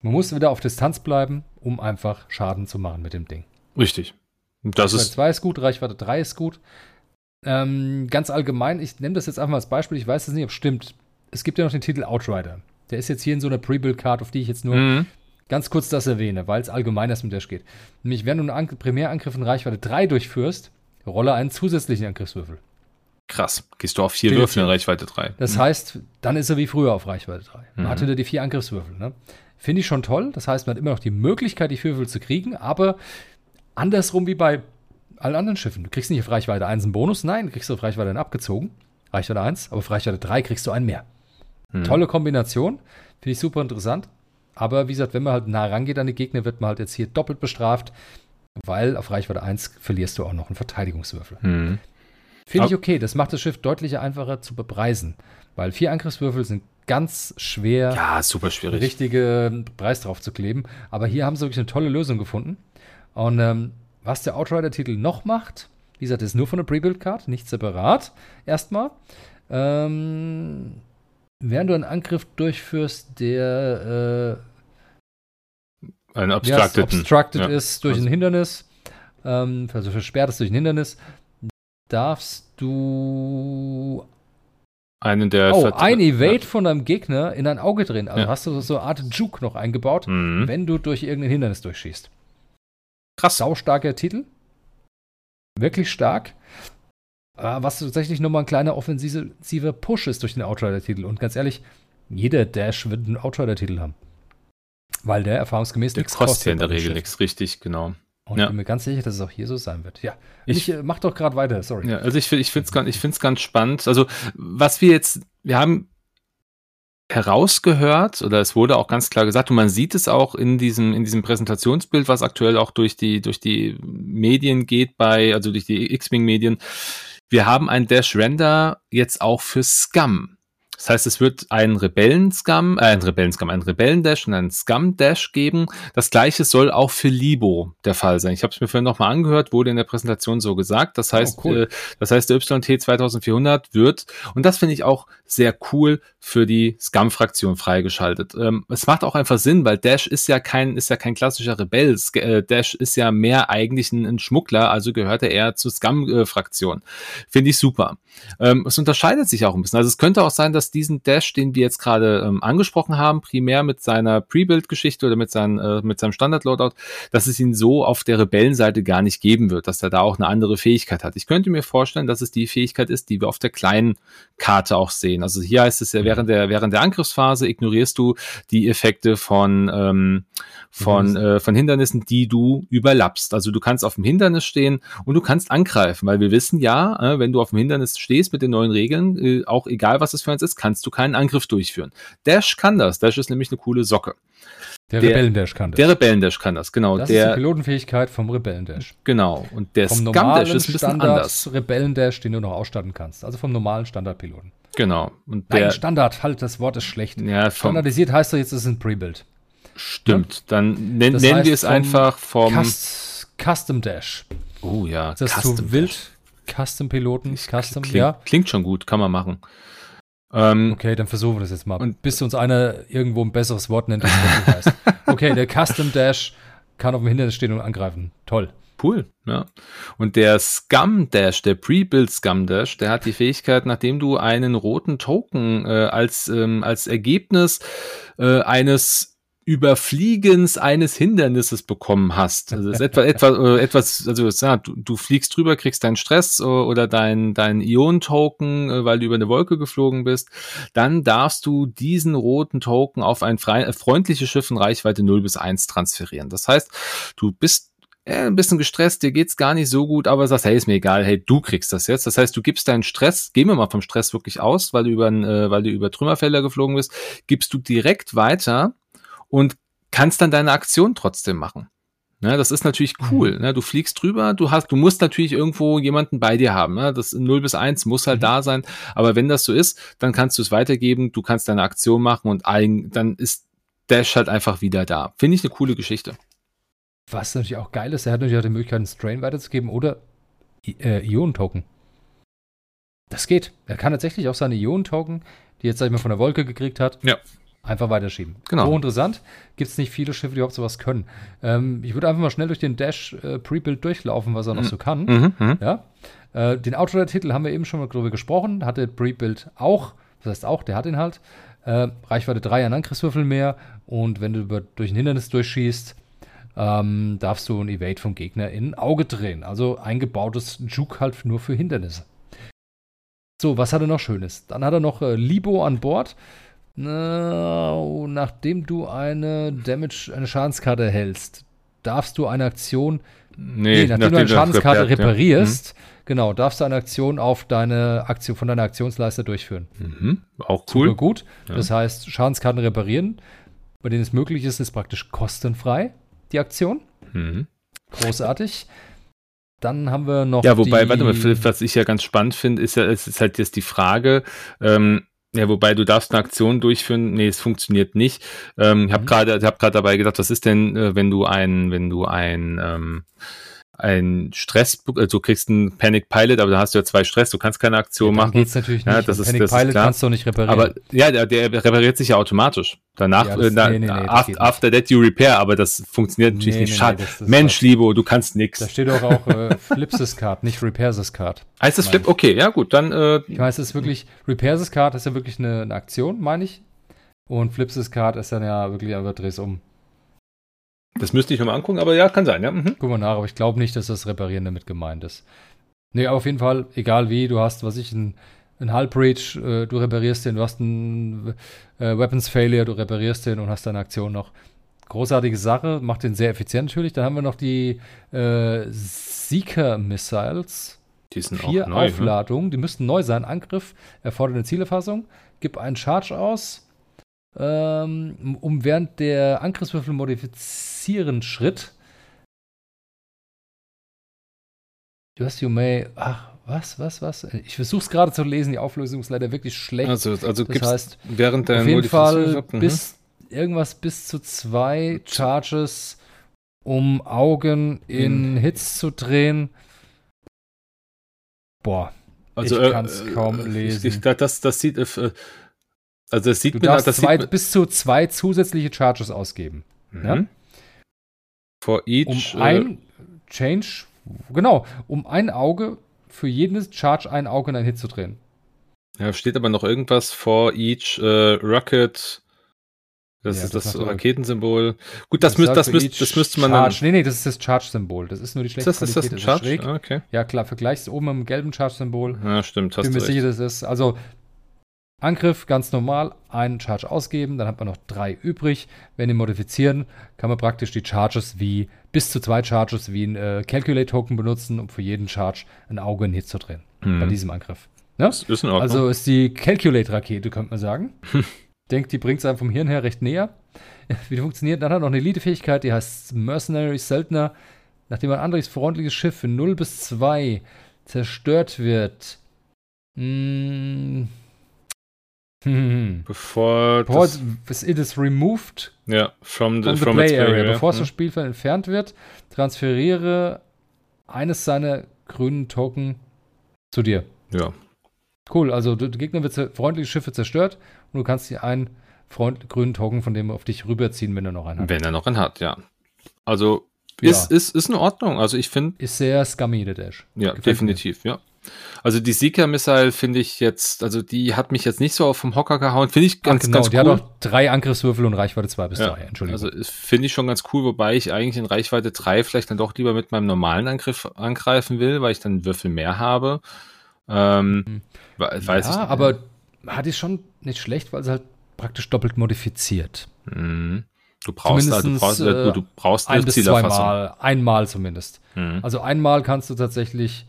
Man muss wieder auf Distanz bleiben, um einfach Schaden zu machen mit dem Ding. Richtig. Das Reichweite ist, 2 ist gut, Reichweite 3 ist gut. Ähm, ganz allgemein, ich nehme das jetzt einfach mal als Beispiel, ich weiß es nicht, ob es stimmt. Es gibt ja noch den Titel Outrider. Der ist jetzt hier in so einer Pre-Build-Card, auf die ich jetzt nur Mhm. ganz kurz das erwähne, weil es allgemein erst mit Dash geht. Nämlich, wenn du einen An Primärangriff in Reichweite 3 durchführst, rolle einen zusätzlichen Angriffswürfel. krass. Gehst du auf vier Würfel in. Reichweite 3. Das heißt, dann ist er wie früher auf Reichweite 3. Man Mhm. hat wieder die vier Angriffswürfel. Ne? Finde ich schon toll. Das heißt, man hat immer noch die Möglichkeit, die vier Würfel zu kriegen, aber andersrum wie bei allen anderen Schiffen. Du kriegst nicht auf Reichweite 1 einen Bonus, nein, du kriegst auf Reichweite einen abgezogen. Reichweite 1, aber auf Reichweite 3 kriegst du einen mehr. Mhm. Tolle Kombination. Finde ich super interessant. Aber wie gesagt, wenn man halt nah rangeht an die Gegner, wird man halt jetzt hier doppelt bestraft, weil auf Reichweite 1 verlierst du auch noch einen Verteidigungswürfel. Mhm. Finde ich okay. Das macht das Schiff deutlich einfacher zu bepreisen, weil vier Angriffswürfel sind ganz schwer, Ja, super schwierig. richtigen Preis drauf zu kleben. Aber hier haben sie wirklich eine tolle Lösung gefunden. Und ähm, was der Outrider-Titel noch macht, wie gesagt, ist nur von der Pre-Build-Card, nicht separat. Erstmal. Ähm, während du einen Angriff durchführst, der äh, Ein Obstructed. obstructed Ja. ist durch Also- ein Hindernis, ähm, also versperrt ist durch ein Hindernis, darfst du Einen der. oh, Vert- ein Evade von deinem Gegner in ein Auge drehen. Also Ja. hast du so eine Art Juke noch eingebaut, Ja. Mhm. wenn du durch irgendein Hindernis durchschießt. Krass. Saustarker Titel. Wirklich stark. Aber was tatsächlich nochmal ein kleiner offensiver Push ist durch den Outrider-Titel. Und ganz ehrlich, jeder Dash wird einen Outrider-Titel haben. Weil der erfahrungsgemäß Der nichts kostet ja in der Regel nichts, richtig, genau. Und Ja. ich bin mir ganz sicher, dass es auch hier so sein wird. Ja. Ich- Ich, äh, mach doch gerade weiter, sorry. Ja, also ich, ich finde es ganz, ich find's ganz spannend. Also, was wir jetzt, wir haben herausgehört, oder es wurde auch ganz klar gesagt, und man sieht es auch in diesem, in diesem Präsentationsbild, was aktuell auch durch die, durch die Medien geht, bei, also durch die X-Wing-Medien. Wir haben ein Dash-Render jetzt auch für Scum. Das heißt, es wird einen Rebellen-Scum, äh, ein Rebellen-Scum, einen Rebellen-Dash und einen Scum-Dash geben. Das gleiche soll auch für Libo der Fall sein. Ich habe es mir vorhin nochmal angehört, wurde in der Präsentation so gesagt. Das heißt, Oh, cool. äh, das heißt, der YT 2400 wird, und das finde ich auch sehr cool, für die Scum-Fraktion freigeschaltet. Ähm, es macht auch einfach Sinn, weil Dash ist ja kein, ist ja kein klassischer Rebell. Sk- äh, Dash ist ja mehr eigentlich ein, ein Schmuggler, also gehört er eher zur Scum-Fraktion. Finde ich super. Ähm, es unterscheidet sich auch ein bisschen. Also es könnte auch sein, dass diesen Dash, den wir jetzt gerade ähm, angesprochen haben, primär mit seiner Pre-Build-Geschichte oder mit, seinen, äh, mit seinem Standard-Loadout, dass es ihn so auf der Rebellenseite gar nicht geben wird, dass er da auch eine andere Fähigkeit hat. Ich könnte mir vorstellen, dass es die Fähigkeit ist, die wir auf der kleinen Karte auch sehen. Also hier heißt es ja, während der, während der Angriffsphase ignorierst du die Effekte von, ähm, von, äh, von Hindernissen, die du überlappst. Also du kannst auf dem Hindernis stehen und du kannst angreifen, weil wir wissen ja, äh, wenn du auf dem Hindernis stehst mit den neuen Regeln, äh, auch egal was es für eins ist, kannst du keinen Angriff durchführen. Dash kann das. Dash ist nämlich eine coole Socke. Der, der- Rebellendash kann das. Der Rebellendash kann das, genau. das ist die der, Pilotenfähigkeit vom Rebellendash. genau. Und der Vom Scum normalen Dash ist ein bisschen Standard anders. Rebellendash, den du noch ausstatten kannst. Also vom normalen Standardpiloten. Genau. Und Nein, der, Standard, halt, das Wort ist schlecht. ja, vom, Standardisiert heißt doch jetzt, es ist ein Pre-Build. stimmt. Dann nen, Das nennen wir es einfach vom, Cust Custom Dash. oh ja, Ist das Custom zu wild? Custom-Piloten? Custom, Klingt, ja. klingt schon gut, kann man machen. Ähm, Okay, dann versuchen wir das jetzt mal. Und- bis uns einer irgendwo ein besseres Wort nennt, wirklich heißt. Okay, der Custom Dash kann auf dem Hindernis stehen und angreifen. Toll. Cool, ja. Und der Scum Dash, der Pre-Build Scum Dash, der hat die Fähigkeit, nachdem du einen roten Token äh, als, ähm, als Ergebnis äh, eines Überfliegens eines Hindernisses bekommen hast. Also das ist etwa, etwa, äh, etwas, also ja, du, du fliegst drüber, kriegst deinen Stress äh, oder dein, dein Ion-Token, äh, weil du über eine Wolke geflogen bist, dann darfst du diesen roten Token auf ein frei, freundliches Schiff in Reichweite 0 bis 1 transferieren. Das heißt, du bist äh, ein bisschen gestresst, dir geht's gar nicht so gut, aber sagst, hey, ist mir egal, hey, du kriegst das jetzt. Das heißt, du gibst deinen Stress, gehen wir mal vom Stress wirklich aus, weil du über, äh, weil du über Trümmerfelder geflogen bist, gibst du direkt weiter und kannst dann deine Aktion trotzdem machen. Ne, das ist natürlich mhm. cool. Ne? Du fliegst drüber, du hast, du musst natürlich irgendwo jemanden bei dir haben. Ne? Das 0 bis 1 muss halt mhm. da sein. Aber wenn das so ist, dann kannst du es weitergeben, du kannst deine Aktion machen und ein, dann ist Dash halt einfach wieder da. Finde ich eine coole Geschichte. Was natürlich auch geil ist, er hat natürlich auch die Möglichkeit, einen Strain weiterzugeben oder äh, Ionen-Token. Das geht. Er kann tatsächlich auch seine Ionen-Token, die jetzt, sag ich mal, von der Wolke gekriegt hat, ja. Einfach weiterschieben. Genau. Hochinteressant. Gibt es nicht viele Schiffe, die überhaupt sowas können. Ähm, ich würde einfach mal schnell durch den Dash äh, Pre-Build durchlaufen, was er noch mhm. so kann. Mhm, mhm. Ja. Äh, den Outlaw-Titel haben wir eben schon mal drüber gesprochen. Hatte Pre-Build auch. Das heißt auch, der hat ihn halt. Äh, Reichweite 3 an Angriffswürfel mehr. Und wenn du über, durch ein Hindernis durchschießt, ähm, darfst du ein Evade vom Gegner in ein Auge drehen. Also eingebautes Juke halt nur für Hindernisse. So, was hat er noch Schönes? Dann hat er noch äh, Libo an Bord. Äh, nachdem du eine Damage, eine Schadenskarte hältst, darfst du eine Aktion. Nee, nee nachdem, nachdem, du eine Schadenskarte repariert, reparierst, ja. mhm. genau, darfst du eine Aktion auf deine Aktion von deiner Aktionsleiste durchführen. Mhm. Auch cool. Super gut. Ja. Das heißt, Schadenskarten reparieren, bei denen es möglich ist, ist praktisch kostenfrei die Aktion. Mhm. Großartig. Dann haben wir noch. Ja, wobei, warte mal, was ich ja ganz spannend finde, ist ja, es ist halt jetzt die Frage, ähm, ja, wobei du darfst eine Aktion durchführen. Nee, es funktioniert nicht. Ähm, ich habe mhm. gerade, ich habe gerade dabei gedacht, was ist denn, äh, wenn du ein, wenn du ein ähm, ein Stress, also du kriegst einen Panic Pilot, aber da hast du ja zwei Stress, du kannst keine Aktion ja, machen. Geht's natürlich nicht. Ja, das ist, Panic das Pilot ist klar. kannst du nicht reparieren. Aber ja, der, der repariert sich ja automatisch. Danach, ja, das, äh, nee, nee, nee, after, after, that you repair, aber das funktioniert natürlich nicht. Schade. Mensch, halt, Libo, du kannst nix. Da steht doch auch äh, Flips this card, nicht Repairs this card. Heißt das Flip? Ich. Okay, ja gut, dann. Äh, ich weiß, es ist wirklich Repairs this card, ist ja wirklich eine, eine Aktion, meine ich. Und Flips this card ist dann ja wirklich einfach dreh's um. Das müsste ich nochmal angucken, aber ja, kann sein, ja. Mhm. Guck mal nach, aber ich glaube nicht, dass das Reparieren damit gemeint ist. Nee, auf jeden Fall, egal wie, du hast, was ich, ein, ein Hull Breach, äh, du reparierst den, du hast ein äh, Weapons Failure, du reparierst den und hast deine Aktion noch. Großartige Sache, macht den sehr effizient natürlich. Dann haben wir noch die äh, Seeker Missiles. Die sind Vier auch neu, ne? Aufladungen, ne? die müssten neu sein. Angriff erfordert eine Zielerfassung. Gib einen Charge aus ähm, um während der Angriffswürfel modifizieren Schritt. Just you may. Ach, was, was, was? Ich versuche es gerade zu lesen, die Auflösung ist leider wirklich schlecht. Also, also das heißt, während der auf jeden Fall bis irgendwas bis zu zwei Charges, um Augen in mhm. Hits zu drehen. Boah, also, ich kann es äh, kaum lesen. Ich, das, das sieht, äh, also das sieht du darfst das zwei, bis zu zwei zusätzliche Charges ausgeben. Mhm. Ja? For each. Um ein äh, Change, genau, um ein Auge für jedes Charge ein Auge in einen Hit zu drehen. Ja, steht aber noch irgendwas for each äh, Rocket. Das ja, ist das, das Raketensymbol. Gut, das, müsst, das, müsst, das müsste man Charge. dann. Nee, nee, das ist das Charge-Symbol. Das ist nur die schlechte das Qualität. Ist das ein Charge? Ah, okay. Ja, klar, vergleichst oben mit dem gelben Charge-Symbol. Ja, stimmt. Hast Bin mir sicher, das ist. Also, Angriff ganz normal, einen Charge ausgeben, dann hat man noch drei übrig. Wenn die modifizieren, kann man praktisch die Charges wie bis zu zwei Charges wie ein äh, Calculate-Token benutzen, um für jeden Charge ein Auge in Hit zu drehen. Mhm. Bei diesem Angriff. Ne? Das ist in Ordnung. Also ist die Calculate-Rakete, könnte man sagen. Denkt, die bringt es einem vom Hirn her recht näher. Wie die funktioniert, dann hat er noch eine Elite-Fähigkeit, die heißt Mercenary Söldner. Nachdem ein anderes freundliches Schiff für 0 bis 2 zerstört wird, mh, hm. Bevor, Bevor das, it is removed ja, from the, from the from play area. area. Bevor es vom Spielfeld entfernt wird, transferiere eines seiner grünen Token zu dir. Ja. Cool, also der Gegner wird freundliche Schiffe zerstört und du kannst dir einen Freund, grünen Token von dem auf dich rüberziehen, wenn er noch einen hat. Wenn er noch einen hat, ja. Also ist, ja. ist, ist in Ordnung. Also ich finde. Ist sehr scummy, der Dash. Ja, Gefällt definitiv, mir. ja. Also die Seeker-Missile finde ich jetzt, also die hat mich jetzt nicht so auf vom Hocker gehauen. Finde ich ganz, Ach, genau, ganz die cool. hat auch drei Angriffswürfel und Reichweite 2 bis 3, Ja, Entschuldigung. Also finde ich schon ganz cool, wobei ich eigentlich in Reichweite 3 vielleicht dann doch lieber mit meinem normalen Angriff angreifen will, weil ich dann Würfel mehr habe. Ähm, Mhm. ja, ich aber hat die schon nicht schlecht, weil sie halt praktisch doppelt modifiziert. Mhm. Du brauchst, also, du brauchst, äh, du, brauchst Ein eine bis Zielerfassung. zweimal, einmal zumindest. Mhm. Also einmal kannst du tatsächlich,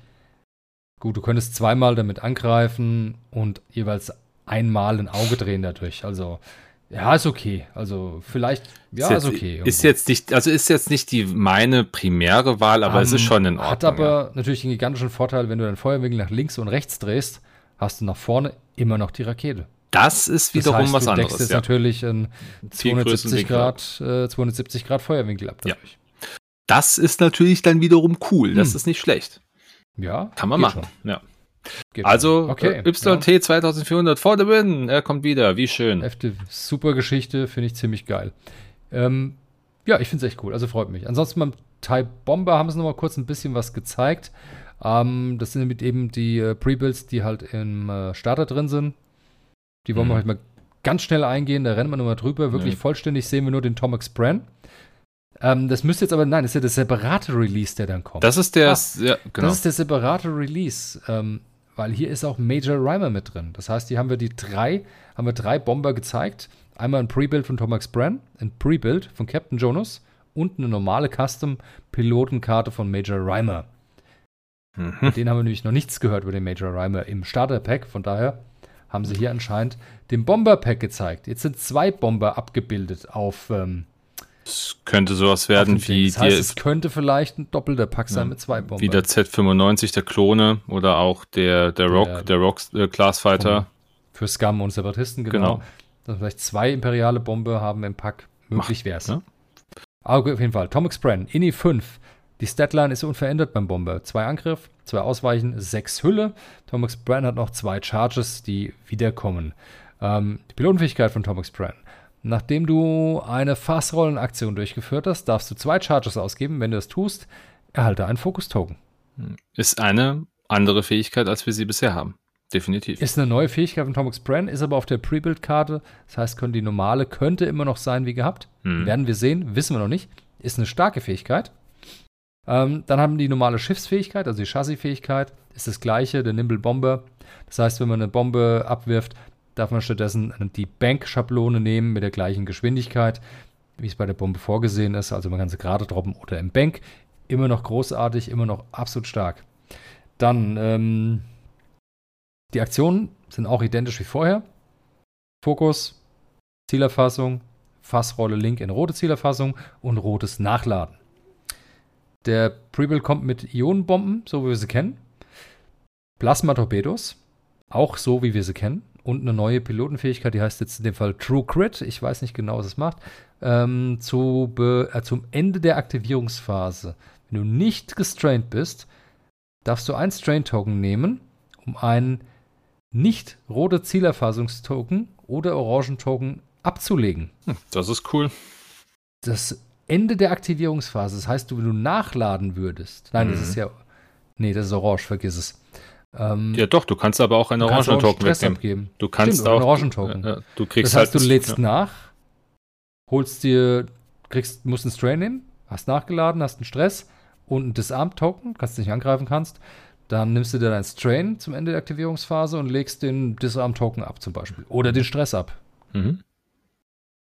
gut, du könntest zweimal damit angreifen und jeweils einmal ein Auge drehen dadurch. Also, ja, ist okay. Also, vielleicht, ja, ist, jetzt, okay. Ist irgendwo. jetzt nicht, also ist jetzt nicht die meine primäre Wahl, aber es ist Ähm, schon in Ordnung. Hat aber natürlich einen gigantischen Vorteil, wenn du deinen Feuerwinkel nach links und rechts drehst, hast du nach vorne immer noch die Rakete. Das ist Das wiederum heißt, was du anderes. jetzt Ja. natürlich einen Viel größeren 270 Winkel Grad, äh, 270 Grad Feuerwinkel ab Ja. dadurch. Das ist natürlich dann wiederum cool. Das Hm. ist nicht schlecht. Ja, Kann man machen. Ja. schon, geht Also okay. äh, YT 2400 for the win. Er kommt wieder. Wie schön. Ja, hefte, super Geschichte, finde ich ziemlich geil. Ähm, ja, ich finde es echt cool, also freut mich. Ansonsten beim Type Bomber haben sie noch mal kurz ein bisschen was gezeigt. Ähm, das sind mit eben die äh, Pre-Builds, die halt im äh, Starter drin sind. Die wollen wir Mhm. heute mal ganz schnell eingehen, da rennen wir nochmal drüber. Wirklich Ja. vollständig sehen wir nur den Tomax Bran. Ähm, das müsste jetzt aber, nein, das ist ja der separate Release, der dann kommt. Das ist der, Ah, ja, genau. Das ist der separate Release, ähm, weil hier ist auch Major Rhymer mit drin. Das heißt, hier haben wir die drei, haben wir drei Bomber gezeigt. Einmal ein Pre-Build von Tomax Bran, ein Pre-Build von Captain Jonas und eine normale Custom-Pilotenkarte von Major Rhymer. mhm. Mit denen haben wir nämlich noch nichts gehört über den Major Rhymer im Starter-Pack. Von daher haben sie hier anscheinend den Bomber-Pack gezeigt. Jetzt sind zwei Bomber abgebildet auf, ähm, Es könnte sowas werden wie, Das heißt, die, es könnte vielleicht ein doppelter Pack sein Ja, mit zwei Bomber. wie der Z95, der Klone oder auch der, der Rock, Der- der Rock äh, Class Fighter. Für Scum und Separatisten, genau. Genau. Dass vielleicht zwei imperiale Bombe haben im Pack. Möglich wäre es. ja. Aber auf jeden Fall. Tomix Bran, Inni 5. Die Statline ist unverändert beim Bomber. Zwei Angriff, zwei Ausweichen, sechs Hülle. Tomix Bran hat noch zwei Charges, die wiederkommen. Ähm, die Pilotenfähigkeit von Tomix Bran. Nachdem du eine Fassrollenaktion durchgeführt hast, darfst du zwei Charges ausgeben. Wenn du das tust, erhalte einen Fokus-Token. Ist eine andere Fähigkeit, als wir sie bisher haben. Definitiv. Ist eine neue Fähigkeit von Tomix Bran, ist aber auf der Pre-Build-Karte. Das heißt, können die normale könnte immer noch sein wie gehabt. Hm. Werden wir sehen, wissen wir noch nicht. Ist eine starke Fähigkeit. Ähm, dann haben die normale Schiffsfähigkeit, also die Chassis-Fähigkeit, ist das gleiche, der Nimble Bomber. Das heißt, wenn man eine Bombe abwirft, darf man stattdessen die Bank-Schablone nehmen mit der gleichen Geschwindigkeit, wie es bei der Bombe vorgesehen ist. Also man kann sie gerade droppen oder im Bank. Immer noch großartig, immer noch absolut stark. Dann, ähm, die Aktionen sind auch identisch wie vorher. Fokus, Zielerfassung, Fassrolle Link in rote Zielerfassung und rotes Nachladen. Der Prebuild kommt mit Ionenbomben, so wie wir sie kennen. Plasma-Torpedos, auch so wie wir sie kennen. Und eine neue Pilotenfähigkeit, die heißt jetzt in dem Fall True Crit. Ich weiß nicht genau, was es macht. Ähm, zu äh, zum Ende der Aktivierungsphase. Wenn du nicht gestrained bist, darfst du ein Strain-Token nehmen, um einen nicht rote Zielerfassungstoken oder Orangen-Token abzulegen. Das ist cool. Das Ende der Aktivierungsphase, das heißt, du, wenn du nachladen würdest, nein, das Mhm. ist ja, nee, das ist orange, vergiss es. Ähm, Ja, doch, du kannst aber auch einen du auch Orangen-Token wegnehmen. abgeben. Du kannst Stimmt, oder einen auch. Orangen-Token. Ja, du kriegst Das heißt, halt du lädst ja. nach, holst dir, kriegst, musst einen Strain nehmen, hast nachgeladen, hast einen Stress und einen Disarm-Token, kannst nicht angreifen kannst. Dann nimmst du dir deinen Strain zum Ende der Aktivierungsphase und legst den Disarm-Token ab zum Beispiel. Oder den Stress ab. Mhm.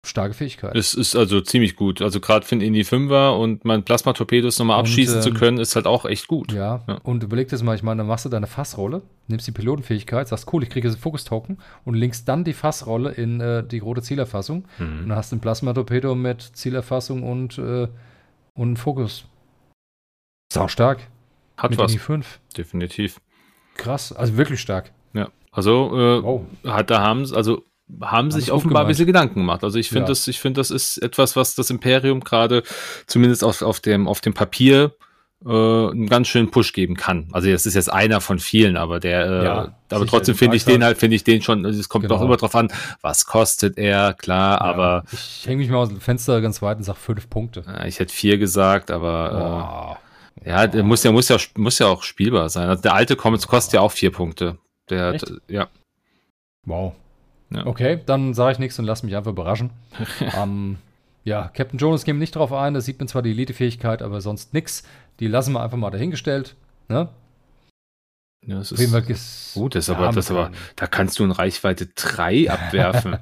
Starke Fähigkeit. Es ist also ziemlich gut. Also gerade für einen Indie 5er und mein Plasma-Torpedos nochmal Und, abschießen zu ähm, können, ist halt auch echt gut. Ja, Ja. und überleg das mal, ich meine, dann machst du deine Fassrolle, nimmst die Pilotenfähigkeit, sagst, cool, ich kriege jetzt einen Fokus-Token und linkst dann die Fassrolle in äh, die rote Zielerfassung und Mhm. dann hast du ein Plasma-Torpedo mit Zielerfassung und, äh, und Fokus. Sau stark. Hat mit was, Mini 5. definitiv. Krass, also wirklich stark. Ja. Also äh, Wow. hat da haben also haben sich offenbar ein bisschen Gedanken gemacht. Also ich finde Ja. das, ich finde das ist etwas, was das Imperium gerade zumindest auf, auf dem auf dem Papier äh, einen ganz schönen Push geben kann. Also das ist jetzt einer von vielen, aber der, äh, Ja, aber trotzdem finde ich den halt, finde ich den schon. Es kommt Genau. auch immer drauf an, was kostet er, klar, aber Ich hänge mich mal aus dem Fenster ganz weit und sag fünf Punkte. äh, ich hätte vier gesagt, aber Oh. Ja, der muss ja, muss ja, muss ja auch spielbar sein. Also der alte Comics kostet ja auch vier Punkte. Der, Echt? ja. Wow. Ja. Okay, dann sage ich nichts und lass mich einfach überraschen. ähm, ja, Captain Jonas wir nicht drauf ein. Da sieht man zwar die Elite-Fähigkeit, aber sonst nix. Die lassen wir einfach mal dahingestellt. Ne? Ja das ist, gut, das ist ja, aber, das aber, da kannst du in Reichweite 3 abwerfen.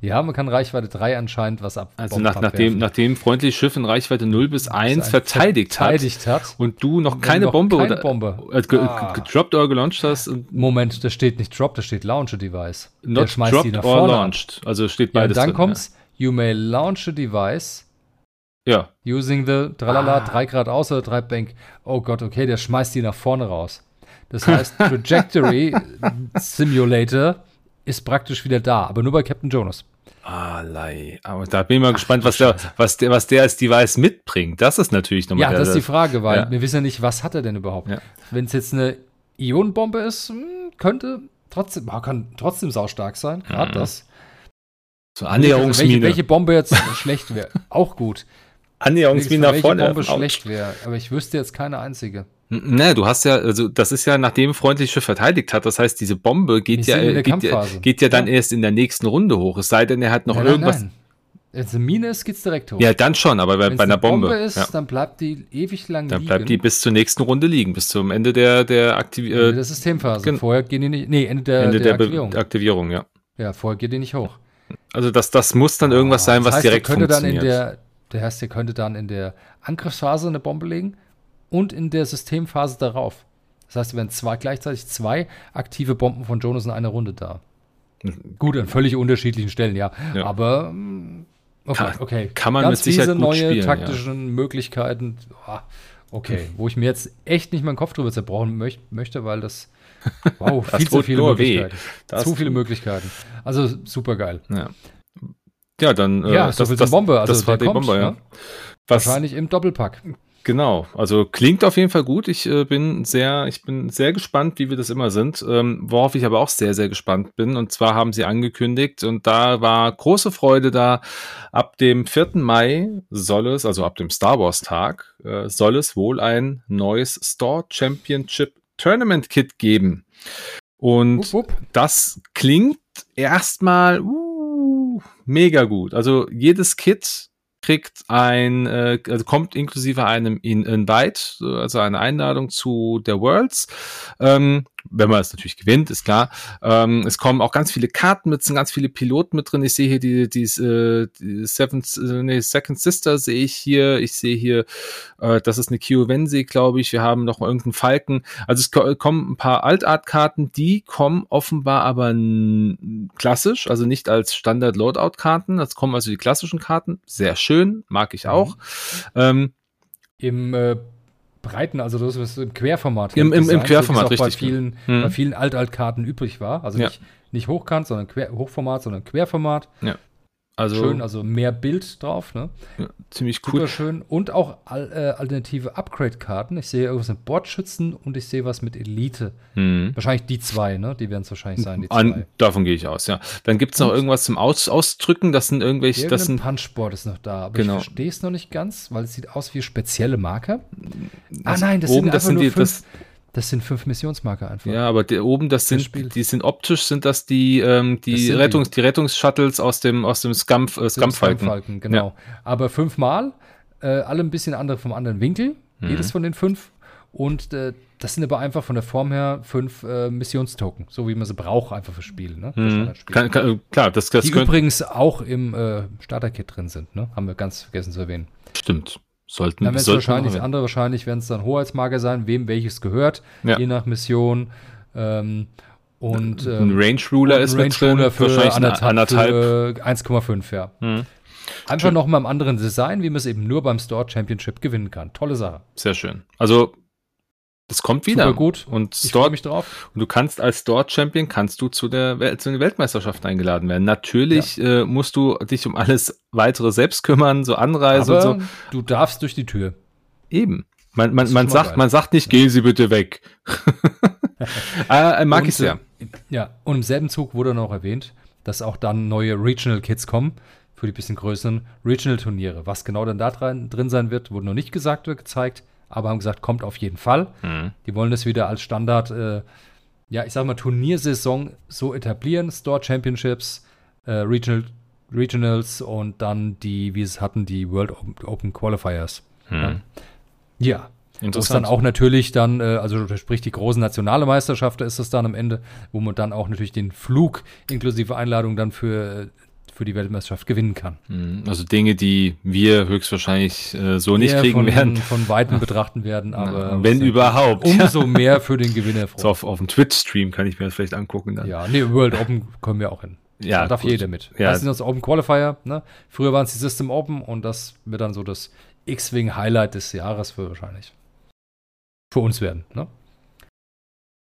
Ja, man kann Reichweite 3 anscheinend was ab. Also nach, nachdem, abwerfen. nachdem freundliches Schiff in Reichweite 0 bis 1 ein verteidigt, verteidigt hat. hat und du noch keine noch Bombe keine oder Bombe. äh, ge Ah. ge- gedroppt oder gelauncht hast Moment, da steht nicht Drop, da steht Launch a Device. Der not schmeißt die dropped nach or vorne ab. launched. Also steht Ja, und beides dann drin, kommt's, you may launch a device Ja. using the tralala, Ah. 3 Grad oder 3 Bank. Oh Gott, okay, der schmeißt die nach vorne raus. Das heißt, Trajectory Simulator ist praktisch wieder da, aber nur bei Captain Jonas. Ah, lei. Aber da bin ich mal gespannt, was der, was der, was der als Device mitbringt. Das ist natürlich nochmal Ja, das ist die Frage, weil Ja. wir wissen ja nicht, was hat er denn überhaupt. Ja. Wenn es jetzt eine Ionenbombe ist, hm, könnte trotzdem, ah, kann trotzdem saustark sein, gerade Mhm. das. so welche, Annäherungsmine. welche Bombe jetzt schlecht wäre, auch gut. Annäherungsmine nach vorne. Bombe schlecht wäre, aber ich wüsste jetzt keine einzige. Ne, du hast ja, also das ist ja, nachdem freundlich Schiff verteidigt hat. Das heißt, diese Bombe geht ja, geht ja, geht ja dann Ja. erst in der nächsten Runde hoch. Es sei denn, er hat noch Nein, nein, irgendwas. nein. Wenn es eine Mine ist, geht's direkt hoch. Ja, dann schon, aber bei, Wenn bei es einer Bombe. ist, ja. dann bleibt die ewig lang Dann liegen. bleibt die bis zur nächsten Runde liegen, bis zum Ende der, der, Aktiv Ende äh, der Systemphase. gen- Vorher gehen die nicht, nee, Ende der, Ende der, der, Aktivierung. Be Aktivierung, ja. ja, vorher geht die nicht hoch. Also das, das muss dann irgendwas sein, was das heißt, direkt könnte dann funktioniert. in der, der heißt, der könnte dann in der Angriffsphase eine Bombe legen und in der Systemphase darauf. Das heißt, es wären zwei, gleichzeitig zwei aktive Bomben von Jonas in einer Runde da. Gut, an völlig unterschiedlichen Stellen, ja. Ja. Aber mm, okay, Kann- okay. kann man Ganz mit Sicherheit fiese gut neue spielen, ja. taktischen Möglichkeiten. Ah, Okay, wo ich mir jetzt echt nicht meinen Kopf drüber zerbrochen möcht, möchte, weil das wow, Das viel zu viele. Möglichkeiten. Das zu viele Möglichkeiten. Also super geil. Ja, ja dann. äh, Ja, so viel zur Bombe. Also das war die der kommt, Bombe, ja. ne? Was, Wahrscheinlich im Doppelpack. Genau, also klingt auf jeden Fall gut. Ich äh, bin sehr, ich bin sehr gespannt, wie wir das immer sind. Ähm, worauf ich aber auch sehr, sehr gespannt bin. Und zwar haben sie angekündigt und da war große Freude da. Ab dem 4. Mai soll es, also ab dem Star Wars Tag, äh, soll es wohl ein neues Store Championship Tournament Kit geben. Und Wupp, wupp. das klingt erstmal uh, mega gut. Also jedes Kit kriegt ein, äh, also kommt inklusive einem In- Invite, also eine Einladung zu der Worlds. Ähm, wenn man es natürlich gewinnt, ist klar. Ähm, es kommen auch ganz viele Karten mit, sind ganz viele Piloten mit drin. Ich sehe hier die, die, äh, die Seventh, äh, nee, Second Sister sehe ich hier. Ich sehe hier, äh, das ist eine Kiowensi, glaube ich. Wir haben noch mal irgendeinen Falken. Also es ko kommen ein paar Altart-Karten, die kommen offenbar aber klassisch, also nicht als Standard-Loadout-Karten. Das kommen also die klassischen Karten. Sehr schön, mag ich auch. Ähm, Im äh, Breiten, also das ist im Querformat. Im- im- im Querformat, richtig, Bei vielen, Mhm. bei vielen Alt-Alt-Karten übrig war. Also Ja. nicht, nicht hochkant, sondern quer, Hochformat, sondern Querformat. Also Schön, also mehr Bild drauf. Ne? ja, ziemlich Super cool. schön. Und auch äh, alternative Upgrade-Karten. Ich sehe irgendwas mit Bordschützen und ich sehe was mit Elite. Hm. Wahrscheinlich die zwei, ne? Die werden es wahrscheinlich sein, die An, zwei. davon gehe ich aus, ja. Dann gibt's noch Und- irgendwas zum aus Ausdrücken, das sind irgendwelche, das sind, Punchboard ist noch da, aber Genau. ich verstehe es noch nicht ganz, weil es sieht aus wie spezielle Marker. Ah also nein, das oben, sind das sind nur die, fünf, das, das sind fünf Missionsmarker einfach. ja, aber der, oben, das Das sind, Spiel. die sind optisch, sind das die, ähm, Das die die. Rettungs, die Rettungsshuttles aus dem, aus dem Scum, äh, Das Scumfalken. Scumfalken, genau. Aber fünfmal, äh, alle ein bisschen andere vom anderen Winkel, Mhm. jedes von den fünf. Und äh, das sind aber einfach von der Form her fünf äh, Missionstoken, so wie man sie braucht, einfach für Spiele. Ne? Hm. Standardspiele. Kann, kann, klar, das, das Die übrigens auch im äh, Starter-Kit drin sind, ne? haben wir ganz vergessen zu erwähnen. stimmt. Sollten, Dann sollten wahrscheinlich, wir andere wahrscheinlich werden es dann Hoheitsmarker sein, wem welches gehört, Ja. je nach Mission. Ähm, und Ein ähm, Range Ruler ist ein mit drin, Ruler für wahrscheinlich anderthalb, anderthalb. für 1,5, ja. Hm. Einfach noch mal im anderen Design, wie man es eben nur beim Store Championship gewinnen kann. Tolle Sache. Sehr schön. Also, das kommt wieder. Super gut. Und Ich freue mich drauf. und du kannst als Store-Champion, kannst du zu der Welt, zu den Weltmeisterschaften eingeladen werden. Natürlich äh, musst du dich um alles weitere selbst kümmern, so Anreise Aber und so. du darfst durch die Tür. Eben. Man, man, man sagt, geil. man sagt nicht, gehen Sie bitte weg. äh, mag Und, ich sehr. äh, Ja, und im selben Zug wurde noch erwähnt, dass auch dann neue Regional Kits kommen für die bisschen größeren Regional Turniere. Was genau dann da drin, drin sein wird, wurde noch nicht gesagt oder gezeigt, aber haben gesagt, kommt auf jeden Fall. Mhm. Die wollen das wieder als Standard, äh, ja, ich sag mal, Turniersaison so etablieren. Store Championships, äh, Regional, Regionals und dann die, wie es hatten, die World Open, Qualifiers. Mhm. Ja. Wo es dann auch natürlich dann, äh, also sprich die großen nationale Meisterschaften ist es dann am Ende, wo man dann auch natürlich den Flug inklusive Einladung dann für, äh, für die Weltmeisterschaft gewinnen kann. Mhm. Also Dinge, die wir höchstwahrscheinlich äh, so nicht kriegen von, werden. Von Weitem betrachten werden, aber wenn überhaupt. umso mehr für den Gewinner So auf, auf dem Twitch-Stream kann ich mir das vielleicht angucken dann. Ja, nee, World Open kommen wir auch hin. Ja, da darf gut. jeder mit. Ja. Das sind das Open Qualifier. Ne? Früher waren es die System Open und das wird dann so das X-Wing Highlight des Jahres für wahrscheinlich. Für uns werden. Ne?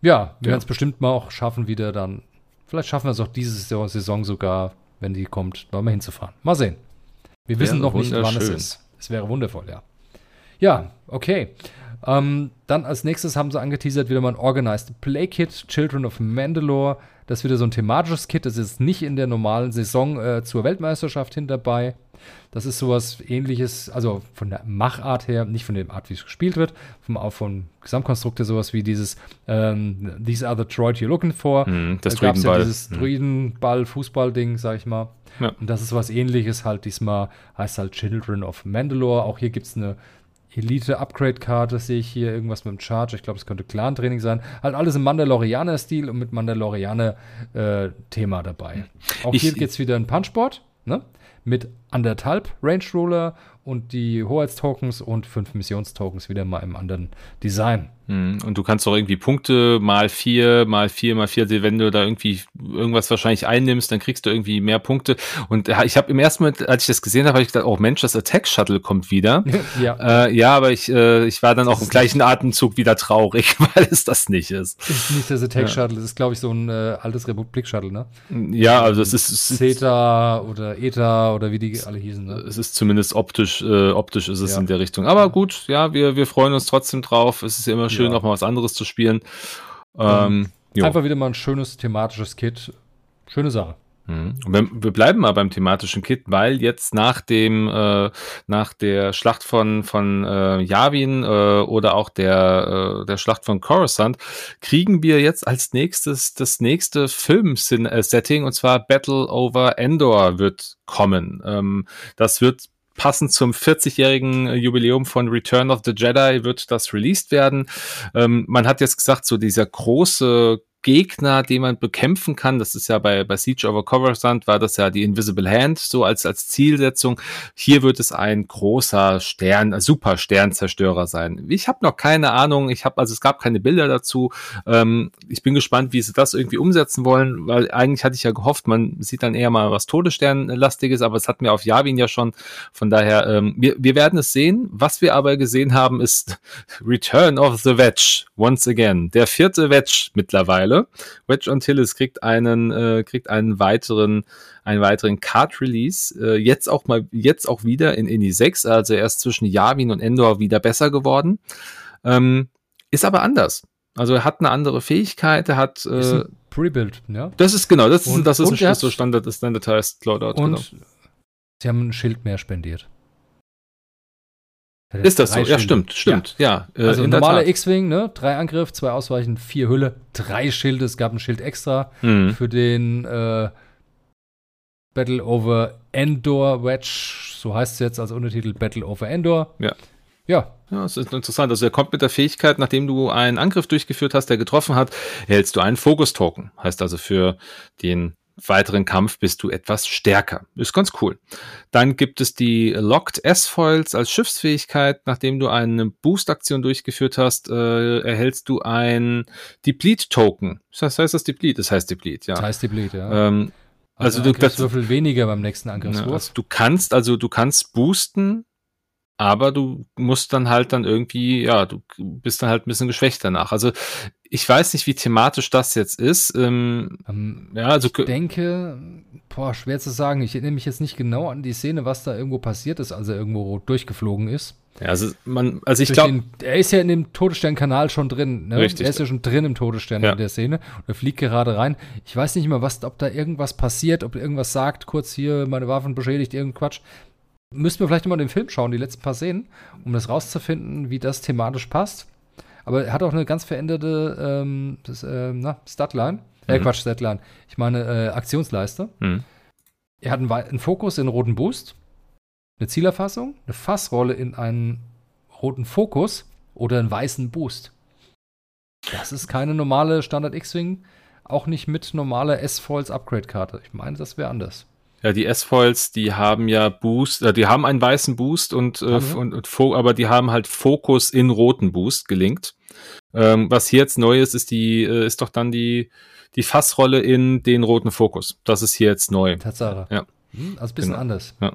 Ja, wir Ja. werden es bestimmt mal auch schaffen, wieder dann. Vielleicht schaffen wir es auch diese Saison sogar, wenn die kommt, da mal hinzufahren. Mal sehen. Wir wissen noch nicht, wann es ist. Es wäre wundervoll, ja. Ja, okay. Ähm, dann als nächstes haben sie angeteasert wieder mal ein Organized Play Kit, Children of Mandalore. Das ist wieder so ein thematisches Kit. Das ist nicht in der normalen Saison äh, zur Weltmeisterschaft hin dabei. Das ist sowas ähnliches, also von der Machart her, nicht von der Art, wie es gespielt wird, vom, auch vom Gesamtkonstrukt her sowas wie dieses ähm, These are the droid you're looking for. Mhm, das da gab's ja Druidenball. dieses Mhm. Druidenball, Fußball-Ding, sag ich mal. Ja. Und das ist was ähnliches halt diesmal, heißt halt Children of Mandalore. Auch hier gibt es eine Elite-Upgrade-Karte, sehe ich hier, irgendwas mit dem Charge. Ich glaube, es könnte Clan-Training sein. Halt alles im Mandalorianer-Stil und mit Mandalorianer-Thema dabei. Auch Ich- hier gibt es wieder ein Punchboard, ne? Mit anderthalb Range Ruler und die Hoheitstokens und fünf Missionstokens wieder mal im anderen Design. Mhm. Und du kannst auch irgendwie Punkte mal vier, mal vier, mal vier, wenn du da irgendwie irgendwas wahrscheinlich einnimmst, dann kriegst du irgendwie mehr Punkte. Und ja, ich habe im ersten Moment, als ich das gesehen habe, habe ich gedacht, oh Mensch, das Attack Shuttle kommt wieder. ja. Äh, ja, aber ich, äh, ich war dann auch im gleichen Atemzug wieder traurig, weil es das nicht ist. Ist nicht das Attack. Shuttle, das ist, glaube ich, so ein äh, altes Republik-Shuttle, ne? Ja, also es ist, Zeta oder Eta oder wie die alle hießen, ne? es ist zumindest optisch, äh, optisch ist es Ja. in der Richtung. Aber gut, ja, wir, wir freuen uns trotzdem drauf. Es ist ja immer schön, Ja. auch mal was anderes zu spielen. Ähm, jo. Einfach wieder mal ein schönes thematisches Kit. Schöne Sache. Mhm. Und wir, wir bleiben mal beim thematischen Kit, weil jetzt nach dem äh, nach der Schlacht von von äh, Yavin äh, oder auch der äh, der Schlacht von Coruscant kriegen wir jetzt als nächstes das nächste Film-Setting und zwar Battle over Endor wird kommen. Ähm, das wird passend zum 40-jährigen Jubiläum von Return of the Jedi wird das released werden. Ähm, man hat jetzt gesagt, so dieser große Gegner, den man bekämpfen kann, das ist ja bei, bei Siege over Coruscant, war das ja die Invisible Hand, so als, als Zielsetzung. Hier wird es ein großer Stern, super Sternzerstörer sein. Ich habe noch keine Ahnung, ich habe, also es gab keine Bilder dazu. Ähm, ich bin gespannt, wie sie das irgendwie umsetzen wollen, weil eigentlich hatte ich ja gehofft, man sieht dann eher mal was Todessternlastiges, aber es hatten wir auf Yavin ja schon. Von daher, ähm, wir, wir werden es sehen. Was wir aber gesehen haben, ist Return of the Wedge, once again. Der vierte Wedge mittlerweile. Wedge Antilles kriegt einen, äh, kriegt einen weiteren, einen weiteren Card-Release. Äh, jetzt auch mal, jetzt auch wieder in Indie 6, also erst zwischen Yavin und Endor wieder besser geworden. Ähm, ist aber anders. Also er hat eine andere Fähigkeit, er hat, Ist äh, Prebuild, ja. das ist genau, das ist, Und- das ist und er ein so Standard, Standardized Loadout. Und Genau. sie haben ein Schild mehr spendiert. Ist das so? drei Ja, Schilde. stimmt, stimmt. Ja, Ja. äh, Also normaler. X-Wing, ne? Drei Angriff, zwei Ausweichen, vier Hülle, drei Schilde. Es gab ein Schild extra Mhm. für den äh, Battle over Endor Wedge. So heißt es jetzt als Untertitel Battle over Endor. Ja. Ja, Ja, das ist interessant. Also er kommt mit der Fähigkeit, nachdem du einen Angriff durchgeführt hast, der getroffen hat, erhältst du einen Fokus-Token. Heißt also für den weiteren Kampf bist du etwas stärker. Ist ganz cool. Dann gibt es die Locked S-Foils als Schiffsfähigkeit. Nachdem du eine Boost-Aktion durchgeführt hast, äh, erhältst du ein Deplete-Token. Das heißt das Deplete? Das heißt Deplete, ja. das heißt die Bleed, ja. ähm, also also du Würfel weniger beim nächsten Ja, Angriffswurf. also du kannst, also du kannst boosten, aber du musst dann halt dann irgendwie, ja, du bist dann halt ein bisschen geschwächt danach. Also ich weiß nicht, wie thematisch das jetzt ist. Ähm, Ähm, ja, also ich denke, boah, schwer zu sagen. Ich erinnere mich jetzt nicht genau an die Szene, was da irgendwo passiert ist, als er irgendwo durchgeflogen ist. ja, also man, also ich glaube, er ist ja in dem Todessternkanal schon drin. Ne? Richtig. Er ist ja schon drin im Todesstern Ja. in der Szene. Und er fliegt gerade rein. Ich weiß nicht mal, was, ob da irgendwas passiert, ob er irgendwas sagt, kurz hier, meine Waffen beschädigt, irgendein Quatsch. Müssten wir vielleicht mal den Film schauen, die letzten paar Szenen, um das rauszufinden, wie das thematisch passt. Aber er hat auch eine ganz veränderte ähm, das, äh, na, Statline. Äh, Mhm. Quatsch, Statline. Ich meine äh, Aktionsleiste. Mhm. Er hat einen, einen Fokus in einen roten Boost, eine Zielerfassung, eine Fassrolle in einen roten Fokus oder einen weißen Boost. Das ist keine normale Standard X-Wing, auch nicht mit normaler S-Foils Upgrade-Karte. Ich meine, das wäre anders. Ja, die S-Foils, die haben ja Boost, äh, die haben einen weißen Boost und, äh, sie? und, und aber die haben halt Fokus in roten Boost gelingt. Ähm, was hier jetzt neu ist, ist die, äh, ist doch dann die, die Fassrolle in den roten Fokus. Das ist hier jetzt neu. Tatsache. Ja. Hm, also ein bisschen Genau. anders. Ja.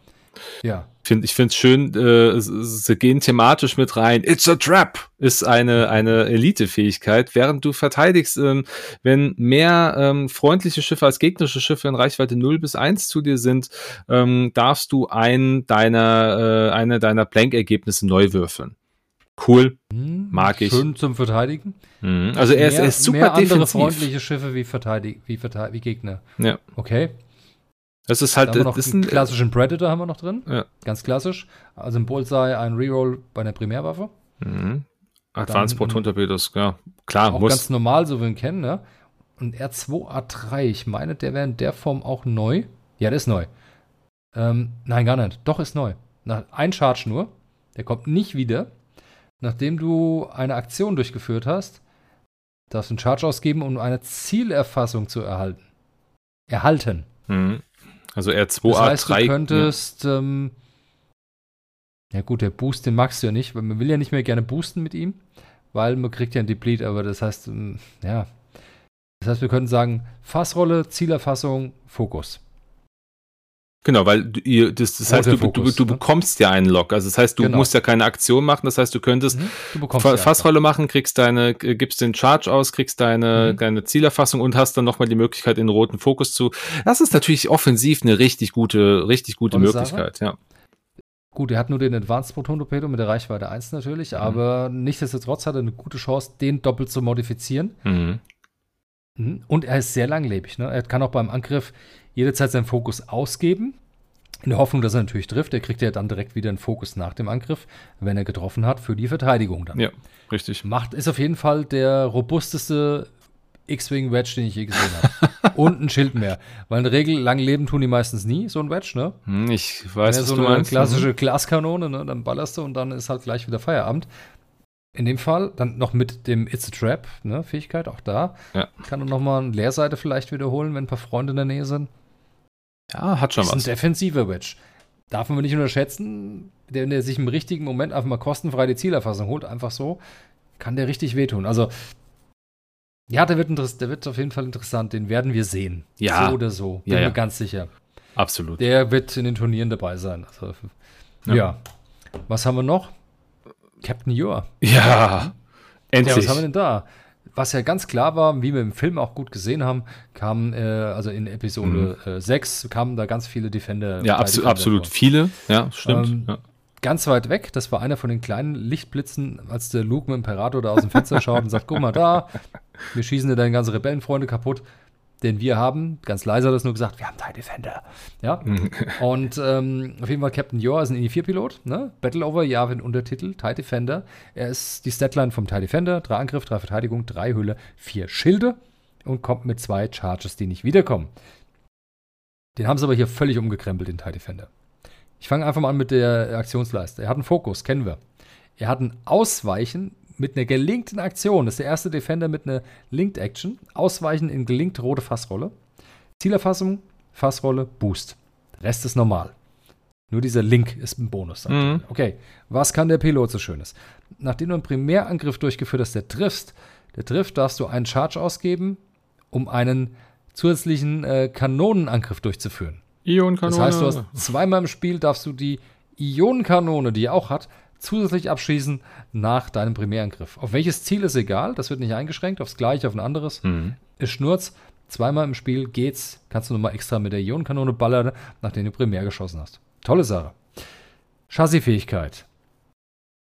Ja. Find, ich finde es schön, äh, sie- gehen thematisch mit rein. It's a trap ist eine, eine Elite-Fähigkeit, während du verteidigst, ähm, wenn mehr ähm, freundliche Schiffe als gegnerische Schiffe in Reichweite 0 bis 1 zu dir sind, ähm, darfst du ein deiner, äh, eine deiner Blank-Ergebnisse neu würfeln. Cool. Hm, Mag ich. Schön zum Verteidigen. Mhm. Also er ist, mehr, er ist super mehr andere defensiv. freundliche Schiffe wie, verteidig, wie, verteidig, wie Gegner. Ja. Okay. Das ist Da halt, wir noch ist einen ein, klassischen Predator haben wir noch drin. Ja. Ganz klassisch. Also ein Bullseye, ein Reroll bei einer Primärwaffe. Mhm. Advanced Proton Torpedos, ja. Klar, auch muss. ganz normal, so wie wir ihn kennen, ne? Und R2A3, ich meine, der wäre in der Form auch neu. Ja, der ist neu. Ähm, nein, gar nicht. Doch, ist neu. Nach, ein Charge nur. Der kommt nicht wieder. Nachdem du eine Aktion durchgeführt hast, darfst du einen Charge ausgeben, um eine Zielerfassung zu erhalten. Erhalten. Mhm. Also R2A3. Das heißt, du ja. könntest, ähm, ja gut, der Boost, den magst du ja nicht, weil man will ja nicht mehr gerne boosten mit ihm, weil man kriegt ja einen Deplete, aber das heißt, ähm, ja. Das heißt, wir können sagen, Fassrolle, Zielerfassung, Fokus. Genau, weil du, ihr, das, das heißt, du, Fokus, du, du ne? bekommst ja einen Lock. Also das heißt, du Genau. musst ja keine Aktion machen. Das heißt, du könntest Mhm. Du Fa Fassrolle machen, kriegst deine, äh, gibst den Charge aus, kriegst deine, Mhm. deine Zielerfassung und hast dann nochmal die Möglichkeit, in den roten Fokus zu. Das ist natürlich offensiv eine richtig gute, richtig gute Tolle Möglichkeit, ja. einfach. Gut, er hat nur den Advanced Proton Torpedo mit der Reichweite 1 natürlich, Mhm. aber nichtsdestotrotz hat er eine gute Chance, den doppelt zu modifizieren. Mhm. Mhm. Und er ist sehr langlebig. Ne? Er kann auch beim Angriff jederzeit seinen Fokus ausgeben. In der Hoffnung, dass er natürlich trifft. Er kriegt ja dann direkt wieder einen Fokus nach dem Angriff, wenn er getroffen hat, für die Verteidigung dann. Ja, richtig. Macht ist auf jeden Fall der robusteste X-Wing Wedge, den ich je gesehen habe. Und ein Schild mehr. Weil in der Regel lang leben tun die meistens nie, so ein Wedge, ne? Hm, Ich weiß, Wenn was so du eine meinst. klassische Glaskanone, ne? Dann ballerst du und dann ist halt gleich wieder Feierabend. In dem Fall dann noch mit dem It's a Trap, ne, Fähigkeit, auch da. Ja. Kann er nochmal eine Leerseite vielleicht wiederholen, wenn ein paar Freunde in der Nähe sind. Ja, hat schon ist ein was. defensiver Wedge. Darf man nicht unterschätzen, der, wenn der sich im richtigen Moment einfach mal kostenfrei die Zielerfassung holt, einfach so, kann der richtig wehtun. Also, ja, der wird, der wird auf jeden Fall interessant. Den werden wir sehen. Ja. So oder so. Bin Ja, mir ja. ganz sicher. Absolut. Der wird in den Turnieren dabei sein. Also, ja. Ja. Was haben wir noch? Captain Yor. Ja, Ja, endlich. was haben wir denn da? Was ja ganz klar war, wie wir im Film auch gut gesehen haben, kam, äh, also in Episode äh, 6 kamen da ganz viele Defender. Mhm. ja, abso Defender absolut vor. viele. Ja, stimmt. Ähm, ja. Ganz weit weg, das war einer von den kleinen Lichtblitzen, als der Luke mit dem Imperator da aus dem Fenster schaut und sagt, guck mal da, wir schießen dir deine ganzen Rebellenfreunde kaputt, den wir haben. Ganz leise hat er das nur gesagt, wir haben TIE Defender. Ja, und ähm, auf jeden Fall Captain Yor ist ein INI-4-Pilot, ne? Battle over Yavin Untertitel, TIE Defender. Er ist die Statline vom TIE Defender, drei Angriff, drei Verteidigung, drei Hülle, vier Schilde und kommt mit zwei Charges, die nicht wiederkommen. Den haben sie aber hier völlig umgekrempelt, den TIE Defender. Ich fange einfach mal an mit der Aktionsleiste. Er hat einen Fokus, kennen wir. Er hat ein Ausweichen mit einer gelinkten Aktion. Das ist der erste Defender mit einer Linked Action. Ausweichen in gelinkt rote Fassrolle. Zielerfassung, Fassrolle, Boost. Der Rest ist normal. Nur dieser Link ist ein Bonus. Mhm. Okay, was kann der Pilot so Schönes? Nachdem du einen Primärangriff durchgeführt hast, der triffst, der trifft, darfst du einen Charge ausgeben, um einen zusätzlichen äh, Kanonenangriff durchzuführen. Ionenkanone. Das heißt, du hast zweimal im Spiel darfst du die Ionenkanone, die er auch hat, zusätzlich abschießen nach deinem Primärangriff. Auf welches Ziel ist egal, das wird nicht eingeschränkt, aufs gleiche, auf ein anderes. Mhm. Ist Schnurz, zweimal im Spiel geht's, kannst du nochmal extra mit der Ionenkanone ballern, nachdem du primär geschossen hast. Tolle Sache. Chassisfähigkeit.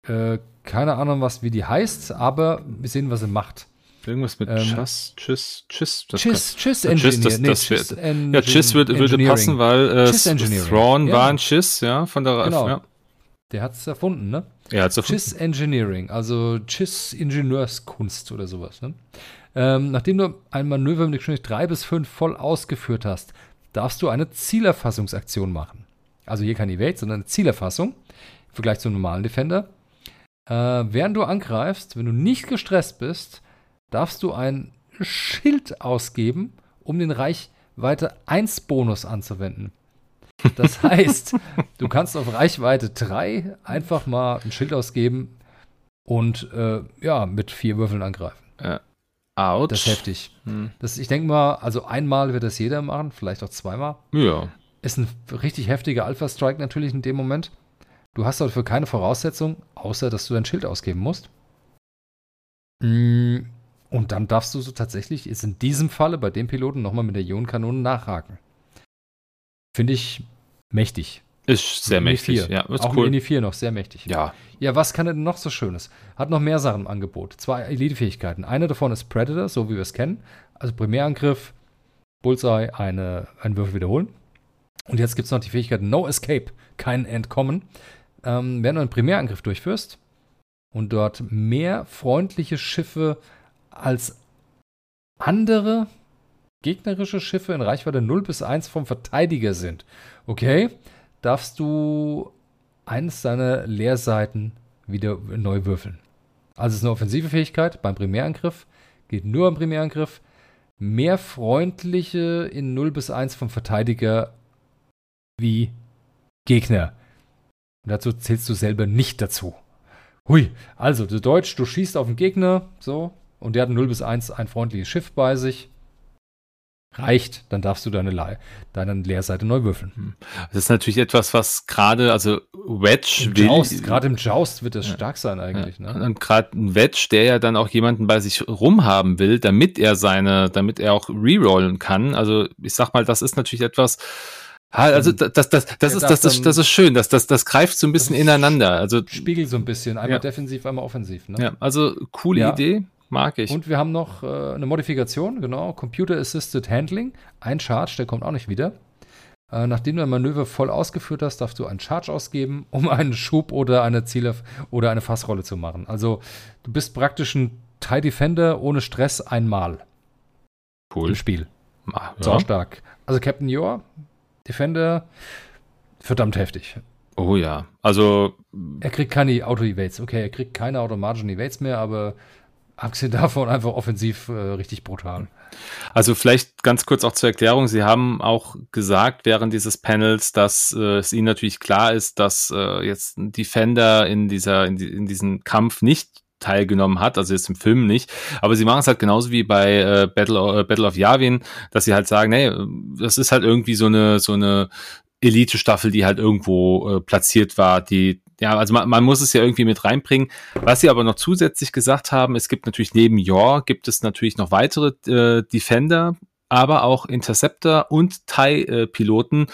Äh, keine Ahnung, was wie die heißt, aber wir sehen, was sie macht. Irgendwas mit Ähm, Tschüss, Tschüss, Tschüss. das Chiss, Chiss kann- Tschüss, Engineer. das, nee, Engin- ja, Chiss würde, würde Engineering. passen, weil äh, Engineering. Thrawn Ja. war ein Chiss, ja, von der Genau. ja. Der hat es erfunden, ne? Er hat so Chiss Engineering, also Chiss Ingenieurskunst oder sowas. Ne? Ähm, nachdem du ein Manöver mit Geschwindigkeit 3 bis 5 voll ausgeführt hast, darfst du eine Zielerfassungsaktion machen. Also hier kein Evade, sondern eine Zielerfassung im Vergleich zum normalen Defender. Äh, während du angreifst, wenn du nicht gestresst bist, darfst du ein Schild ausgeben, um den Reichweite 1 Bonus anzuwenden. Das heißt, du kannst auf Reichweite 3 einfach mal ein Schild ausgeben und äh, ja, mit vier Würfeln angreifen. Autsch. Das ist heftig. Hm. Das, ich denke mal, also einmal wird das jeder machen, vielleicht auch zweimal. Ja. Ist ein richtig heftiger Alpha-Strike natürlich in dem Moment. Du hast dafür keine Voraussetzung, außer dass du dein Schild ausgeben musst. Mm, Und dann darfst du so tatsächlich, ist in diesem Falle bei dem Piloten nochmal mit der Ionenkanone nachhaken. Finde ich mächtig. Ist sehr Mini mächtig. 4. Ja, ist Auch cool. Mini 4 noch sehr mächtig. Ja. Ja, was kann er denn noch so Schönes? Hat noch mehr Sachen im Angebot. Zwei Elite-Fähigkeiten. Eine davon ist Predator, so wie wir es kennen. Also Primärangriff, Bullseye, eine, einen Würfel wiederholen. Und jetzt gibt es noch die Fähigkeit No Escape, kein Entkommen. Ähm, wenn du einen Primärangriff durchführst und dort mehr freundliche Schiffe als andere gegnerische Schiffe in Reichweite 0 bis 1 vom Verteidiger sind, okay, darfst du eines seiner Leerseiten wieder neu würfeln. Also es ist eine offensive Fähigkeit beim Primärangriff, geht nur am Primärangriff. Mehr freundliche in 0 bis 1 vom Verteidiger wie Gegner. Und dazu zählst du selber nicht dazu. Hui, also du Deutsch, du schießt auf den Gegner, so, und der hat 0 bis 1 ein freundliches Schiff bei sich. Reicht, dann darfst du deine, Le deine Leerseite neu würfeln. Das ist natürlich etwas, was gerade, also Wedge Im will. Gerade im Joust wird das Ja. stark sein eigentlich. Ja. Ne? Und gerade ein Wedge, der ja dann auch jemanden bei sich rumhaben will, damit er seine, damit er auch rerollen kann. Also ich sag mal, das ist natürlich etwas. Ah, Also das, das, das, das ist das, dann- das ist schön, das, das, das greift so ein bisschen ist ineinander. Also Spiegel so ein bisschen, einmal Ja. defensiv, einmal offensiv. Ne? ja, also coole Ja. Idee, mag ich. Und wir haben noch äh, eine Modifikation, genau, Computer Assisted Handling, ein Charge, der kommt auch nicht wieder. Äh, nachdem du ein Manöver voll ausgeführt hast, darfst du einen Charge ausgeben, um einen Schub oder eine Ziele oder eine Fassrolle zu machen. Also du bist praktisch ein TIE Defender ohne Stress einmal cool. im Spiel. Ah, ja. stark. Also Captain Yor, Defender, verdammt heftig. Oh ja. Also Er kriegt keine Auto-Evades. Okay, er kriegt keine automatischen Evades mehr, aber abgesehen davon einfach offensiv äh, richtig brutal. Also vielleicht ganz kurz auch zur Erklärung. Sie haben auch gesagt während dieses Panels, dass äh, es Ihnen natürlich klar ist, dass äh, jetzt ein Defender in dieser in, die, in diesem Kampf nicht teilgenommen hat, also jetzt im Film nicht. Aber sie machen es halt genauso wie bei äh, Battle, äh, Battle of Yavin, dass sie halt sagen, nee, das ist halt irgendwie so eine so eine Elite-Staffel, die halt irgendwo äh, platziert war, die ja, also man, man muss es ja irgendwie mit reinbringen. Was sie aber noch zusätzlich gesagt haben, es gibt natürlich neben Yor gibt es natürlich noch weitere äh, Defender, aber auch Interceptor und TIE-Piloten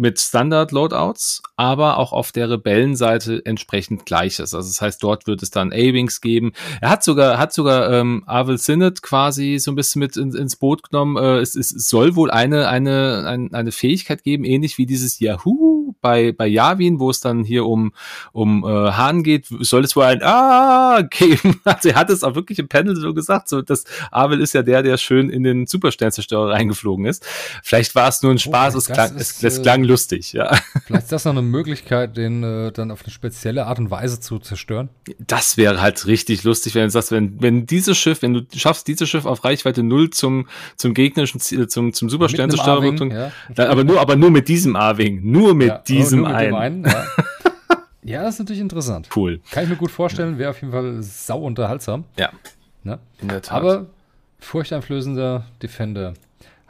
mit Standard-Loadouts, aber auch auf der Rebellenseite entsprechend Gleiches. Also das heißt, dort wird es dann A-Wings geben. Er hat sogar, hat sogar ähm, Arvel Sinnett quasi so ein bisschen mit in, ins Boot genommen. Äh, es, es, es soll wohl eine, eine, ein, eine Fähigkeit geben, ähnlich wie dieses Yahoo bei, bei Yavin, wo es dann hier um, um äh, Hahn geht, soll es wohl ein Ah geben. Also er hat es auch wirklich im Panel so gesagt. So, das Arvel ist ja der, der schön in den Supersternzerstörer reingeflogen ist. Vielleicht war es nur ein Spaß, es das klang, ist, es, es äh, klang lustig, ja. Vielleicht ist das noch eine Möglichkeit, den äh, dann auf eine spezielle Art und Weise zu zerstören. Das wäre halt richtig lustig, wenn du sagst, wenn, wenn dieses Schiff, wenn du schaffst, dieses Schiff auf Reichweite null zum, zum gegnerischen Ziel, zum, zum einem bringen, A-Wing, ja. dann- aber nur, aber nur mit diesem A-Wing, nur mit Ja, diesem nur mit dem einen. einen. Ja. ja, das ist natürlich interessant. Cool. Kann ich mir gut vorstellen, wäre auf jeden Fall sau unterhaltsam. Ja. Ne? In der Tat. Aber furchteinflößender Defender.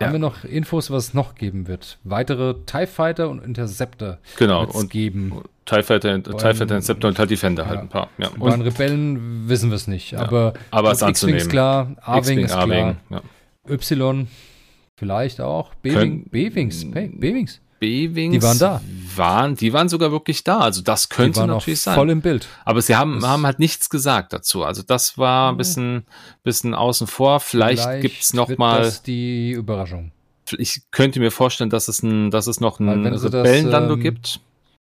Ja. Haben wir noch Infos, was es noch geben wird? Weitere TIE Fighter und Interceptor genau. Und geben. TIE Fighter, TIE Fighter Interceptor und TIE Defender halt ja. ein paar. Ja. Und bei den Und Rebellen wissen wir es nicht. Aber, aber es und X-Wing ist anzunehmen. klar, A-Wing ist klar. Ja. Y vielleicht auch, B-Wings, B- B-Wings. B-Wings Die waren da. Waren, die waren sogar wirklich da. Also das könnte natürlich sein. voll im Bild. Aber sie haben, Das- haben halt nichts gesagt dazu. Also das war ein bisschen, bisschen außen vor. Vielleicht, gibt's noch mal. das die Überraschung. Ich könnte mir vorstellen, dass es ein, dass es noch ein Rebellenlando ähm, gibt.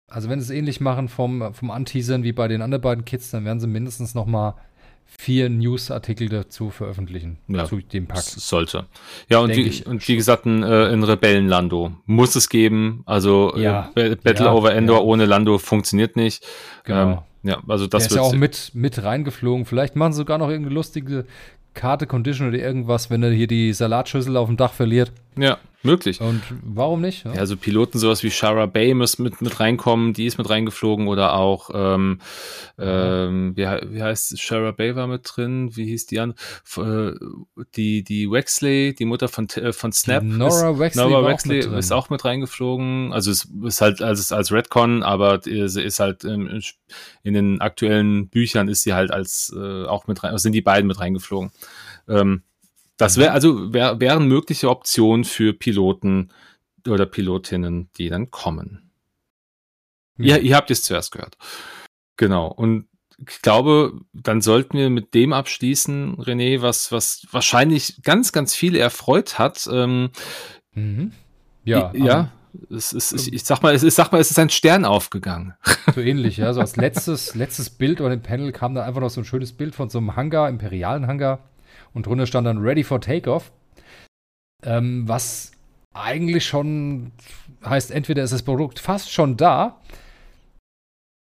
Also wenn sie es ähnlich machen vom, vom Anteasern wie bei den anderen beiden Kids, dann werden sie mindestens noch mal vier News-Artikel dazu veröffentlichen. Ja. Zu dem Pack. Sollte. Ja, und wie, ich und wie gesagt, ein, äh, ein Rebellenlando muss es geben. Also Ja. äh, Ba- Battle Ja, over Endor ohne Lando funktioniert nicht. Genau. Ähm, ja, also Der das ist ja auch mit, mit reingeflogen. Vielleicht machen sie sogar noch irgendeine lustige Karte, Condition oder irgendwas, wenn er hier die Salatschüssel auf dem Dach verliert. Ja möglich. Und warum nicht? Ja. Also Piloten, sowas wie Shara Bay müssen mit, mit reinkommen, die ist mit reingeflogen oder auch, ähm, ähm, wie, wie heißt? Shara Bay war mit drin, wie hieß die an? Äh, die, die Wexley, die Mutter von, äh, von Snap. Nora ist, Wexley Nora auch Wexley drin. ist auch mit reingeflogen. Also es ist halt als, als Redcon, aber sie ist halt ähm, in den aktuellen Büchern ist sie halt als äh, auch mit rein, sind die beiden mit reingeflogen. Ähm, das wäre also wär, wären mögliche Optionen für Piloten oder Pilotinnen, die dann kommen. Ja. Ihr, ihr habt es zuerst gehört. Genau. Und ich glaube, dann sollten wir mit dem abschließen, René, was, was wahrscheinlich ganz, ganz viele erfreut hat. Ähm, Mhm. Ja, i- ja. Es ist, ich, ich sag mal, es ist, sag mal, es ist ein Stern aufgegangen. So ähnlich, ja. So als letztes, letztes Bild oder dem Panel kam dann einfach noch so ein schönes Bild von so einem Hangar, imperialen Hangar. Und drunter stand dann Ready for Takeoff. Ähm, was eigentlich schon heißt, entweder ist das Produkt fast schon da,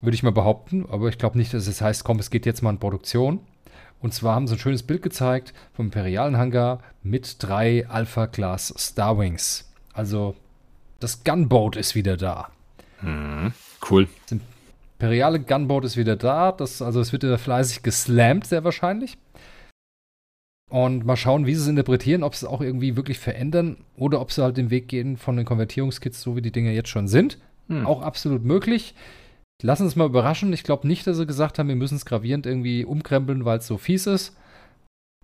würde ich mal behaupten, aber ich glaube nicht, dass es heißt, komm, es geht jetzt mal in Produktion. Und zwar haben sie ein schönes Bild gezeigt vom imperialen Hangar mit drei Alpha-Class Starwings. Also das Gunboat ist wieder da. Cool. imperiale Gunboat ist wieder da. Das, also es wird wieder fleißig geslammt, sehr wahrscheinlich. Und mal schauen, wie sie es interpretieren, ob sie es auch irgendwie wirklich verändern oder ob sie halt den Weg gehen von den Konvertierungskits, so wie die Dinger jetzt schon sind. Hm. Auch absolut möglich. Lassen uns mal überraschen. Ich glaube nicht, dass sie gesagt haben, wir müssen es gravierend irgendwie umkrempeln, weil es so fies ist.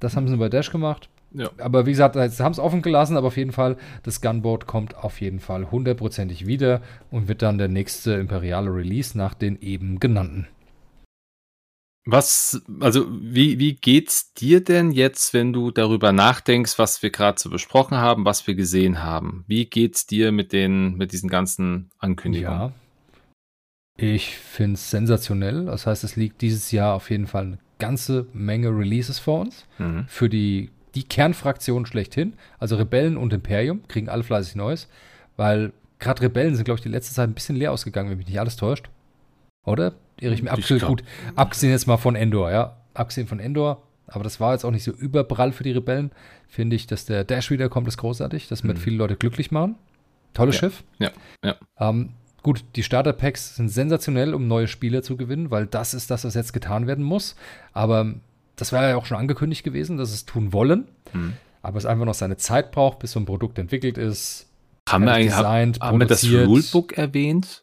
Das haben sie bei Dash gemacht. Ja. Aber wie gesagt, sie haben es offen gelassen, aber auf jeden Fall, das Gunboat kommt auf jeden Fall hundertprozentig wieder und wird dann der nächste imperiale Release nach den eben genannten. Was, also wie, wie geht's dir denn jetzt, wenn du darüber nachdenkst, was wir gerade so besprochen haben, was wir gesehen haben? Wie geht's dir mit den, mit diesen ganzen Ankündigungen? Ja. Ich finde es sensationell. Das heißt, es liegt dieses Jahr auf jeden Fall eine ganze Menge Releases vor uns. Mhm. Für die, die Kernfraktion schlechthin. Also Rebellen und Imperium kriegen alle fleißig Neues. Weil gerade Rebellen sind, glaube ich, die letzte Zeit ein bisschen leer ausgegangen, wenn mich nicht alles täuscht. Oder? Irre ich mir absolut gut. Abgesehen jetzt mal von Endor, ja. Abgesehen von Endor. Aber das war jetzt auch nicht so überprall für die Rebellen. Finde ich, dass der Dash wiederkommt, ist großartig. Das wird Mhm. viele Leute glücklich machen. Tolles Ja. Schiff. Ja, ja. Ähm, gut, die Starter-Packs sind sensationell, um neue Spieler zu gewinnen, weil das ist das, was jetzt getan werden muss. Aber das war ja auch schon angekündigt gewesen, dass es tun wollen. Mhm. Aber es einfach noch seine Zeit braucht, bis so ein Produkt entwickelt ist. Haben wir, eigentlich, haben, designt, haben wir das. Rulebook erwähnt?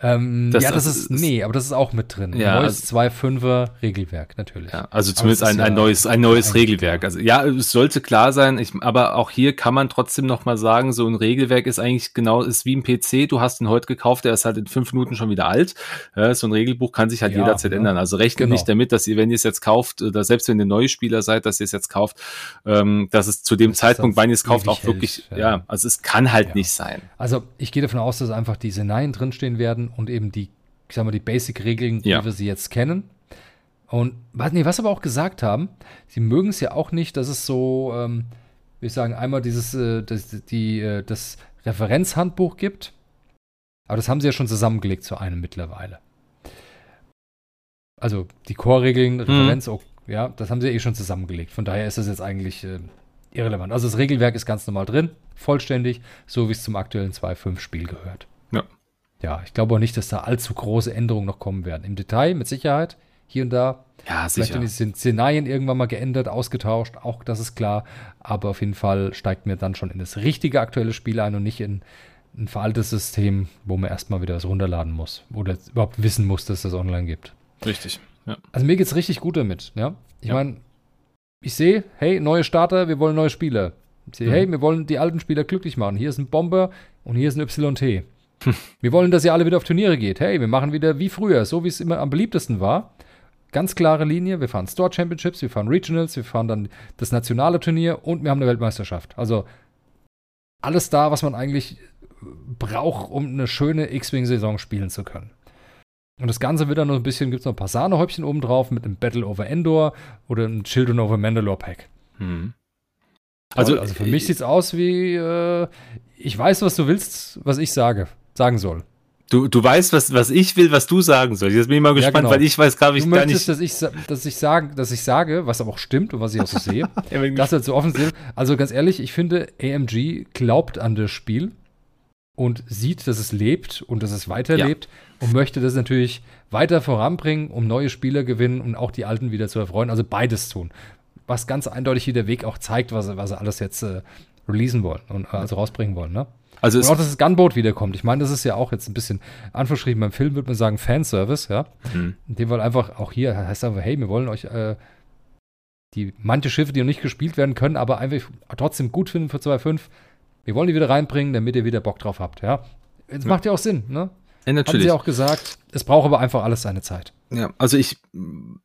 Ähm, Das- ja, das das ist, nee, aber das ist auch mit drin. Ja, Neues 2.5er Regelwerk, natürlich. Ja, also zumindest ein, ein ja neues, ein neues Regelwerk. Also ja, es sollte klar sein, ich, aber auch hier kann man trotzdem noch mal sagen, so ein Regelwerk ist eigentlich genau, ist wie ein PC, du hast ihn heute gekauft, der ist halt in fünf Minuten schon wieder alt. Ja, so ein Regelbuch kann sich halt Ja, jederzeit ja. ändern. Also rechnet Genau. nicht damit, dass ihr, wenn ihr es jetzt kauft, oder selbst wenn ihr neue Spieler seid, dass ihr es jetzt kauft, ähm, dass es zu dem Dass es Zeitpunkt, wann ihr es kauft, auch wirklich, hält, ja. also es kann halt nicht sein. Also ich gehe davon aus, dass einfach die Szenarien drinstehen werden und eben die, ich sag mal, die Basic-Regeln, Ja. wie wir sie jetzt kennen. Und was, nee, was sie aber auch gesagt haben, sie mögen es ja auch nicht, dass es so, ähm, wie ich sagen, einmal dieses, äh, das, die, äh, das Referenzhandbuch gibt. Aber das haben sie ja schon zusammengelegt zu einem mittlerweile. Also die Core-Regeln, Referenz, oh, ja, das haben sie ja eh schon zusammengelegt. Von daher ist das jetzt eigentlich äh, irrelevant. Also das Regelwerk ist ganz normal drin, vollständig, so wie es zum aktuellen 2.5-Spiel gehört. Ja. Ich glaube auch nicht, dass da allzu große Änderungen noch kommen werden. Im Detail, mit Sicherheit, hier und da. Ja, Vielleicht sicher. werden die Szen- Szenarien irgendwann mal geändert, ausgetauscht, auch das ist klar. Aber auf jeden Fall steigt mir dann schon in das richtige aktuelle Spiel ein und nicht in ein veraltetes System, wo man erstmal wieder was runterladen muss oder überhaupt wissen muss, dass es das online gibt. Richtig. Ja. Also mir geht's richtig gut damit, ja. Ich Ja. meine, ich sehe, hey, neue Starter, wir wollen neue Spieler. Sie, mhm. Hey, wir wollen die alten Spieler glücklich machen. Hier ist ein Bomber und hier ist ein YT. wir wollen, dass ihr alle wieder auf Turniere geht. Hey, wir machen wieder wie früher, so wie es immer am beliebtesten war. Ganz klare Linie. Wir fahren Store Championships, wir fahren Regionals, wir fahren dann das nationale Turnier und wir haben eine Weltmeisterschaft. Also alles da, was man eigentlich braucht, um eine schöne X-Wing-Saison spielen zu können. Und das Ganze wird dann noch ein bisschen, gibt es noch ein paar Sahnehäubchen oben drauf mit einem Battle over Endor oder einem Children over Mandalore Pack. Hm. Also, also für mich sieht es aus wie, äh, ich weiß, was du willst, was ich sage, sagen soll. Du, du weißt, was, was ich will, was du sagen sollst. Jetzt bin ich mal gespannt, ja, genau. weil ich weiß glaube ich gar nicht. Dass ich, dass, ich sagen, dass ich sage, was aber auch stimmt und was ich auch so sehe. das ist so offensichtlich. Also ganz ehrlich, ich finde, AMG glaubt an das Spiel und sieht, dass es lebt und dass es weiterlebt ja. und möchte das natürlich weiter voranbringen, um neue Spieler gewinnen und auch die alten wieder zu erfreuen. Also beides tun. Was ganz eindeutig wie der Weg auch zeigt, was, was sie alles jetzt äh, releasen wollen und äh, also rausbringen wollen. Ne? Also und auch, dass das Gunboat wiederkommt. Ich meine, das ist ja auch jetzt ein bisschen anverschrieben. Beim Film würde man sagen Fanservice, ja. Mhm. In dem Fall einfach auch hier heißt einfach, hey, wir wollen euch äh, die manche Schiffe, die noch nicht gespielt werden können, aber einfach trotzdem gut finden für 2.5. Wir wollen die wieder reinbringen, damit ihr wieder Bock drauf habt, ja. Das ja. macht ja auch Sinn, ne? Ja, natürlich. Haben sie auch gesagt. Es braucht aber einfach alles seine Zeit. Ja, also ich,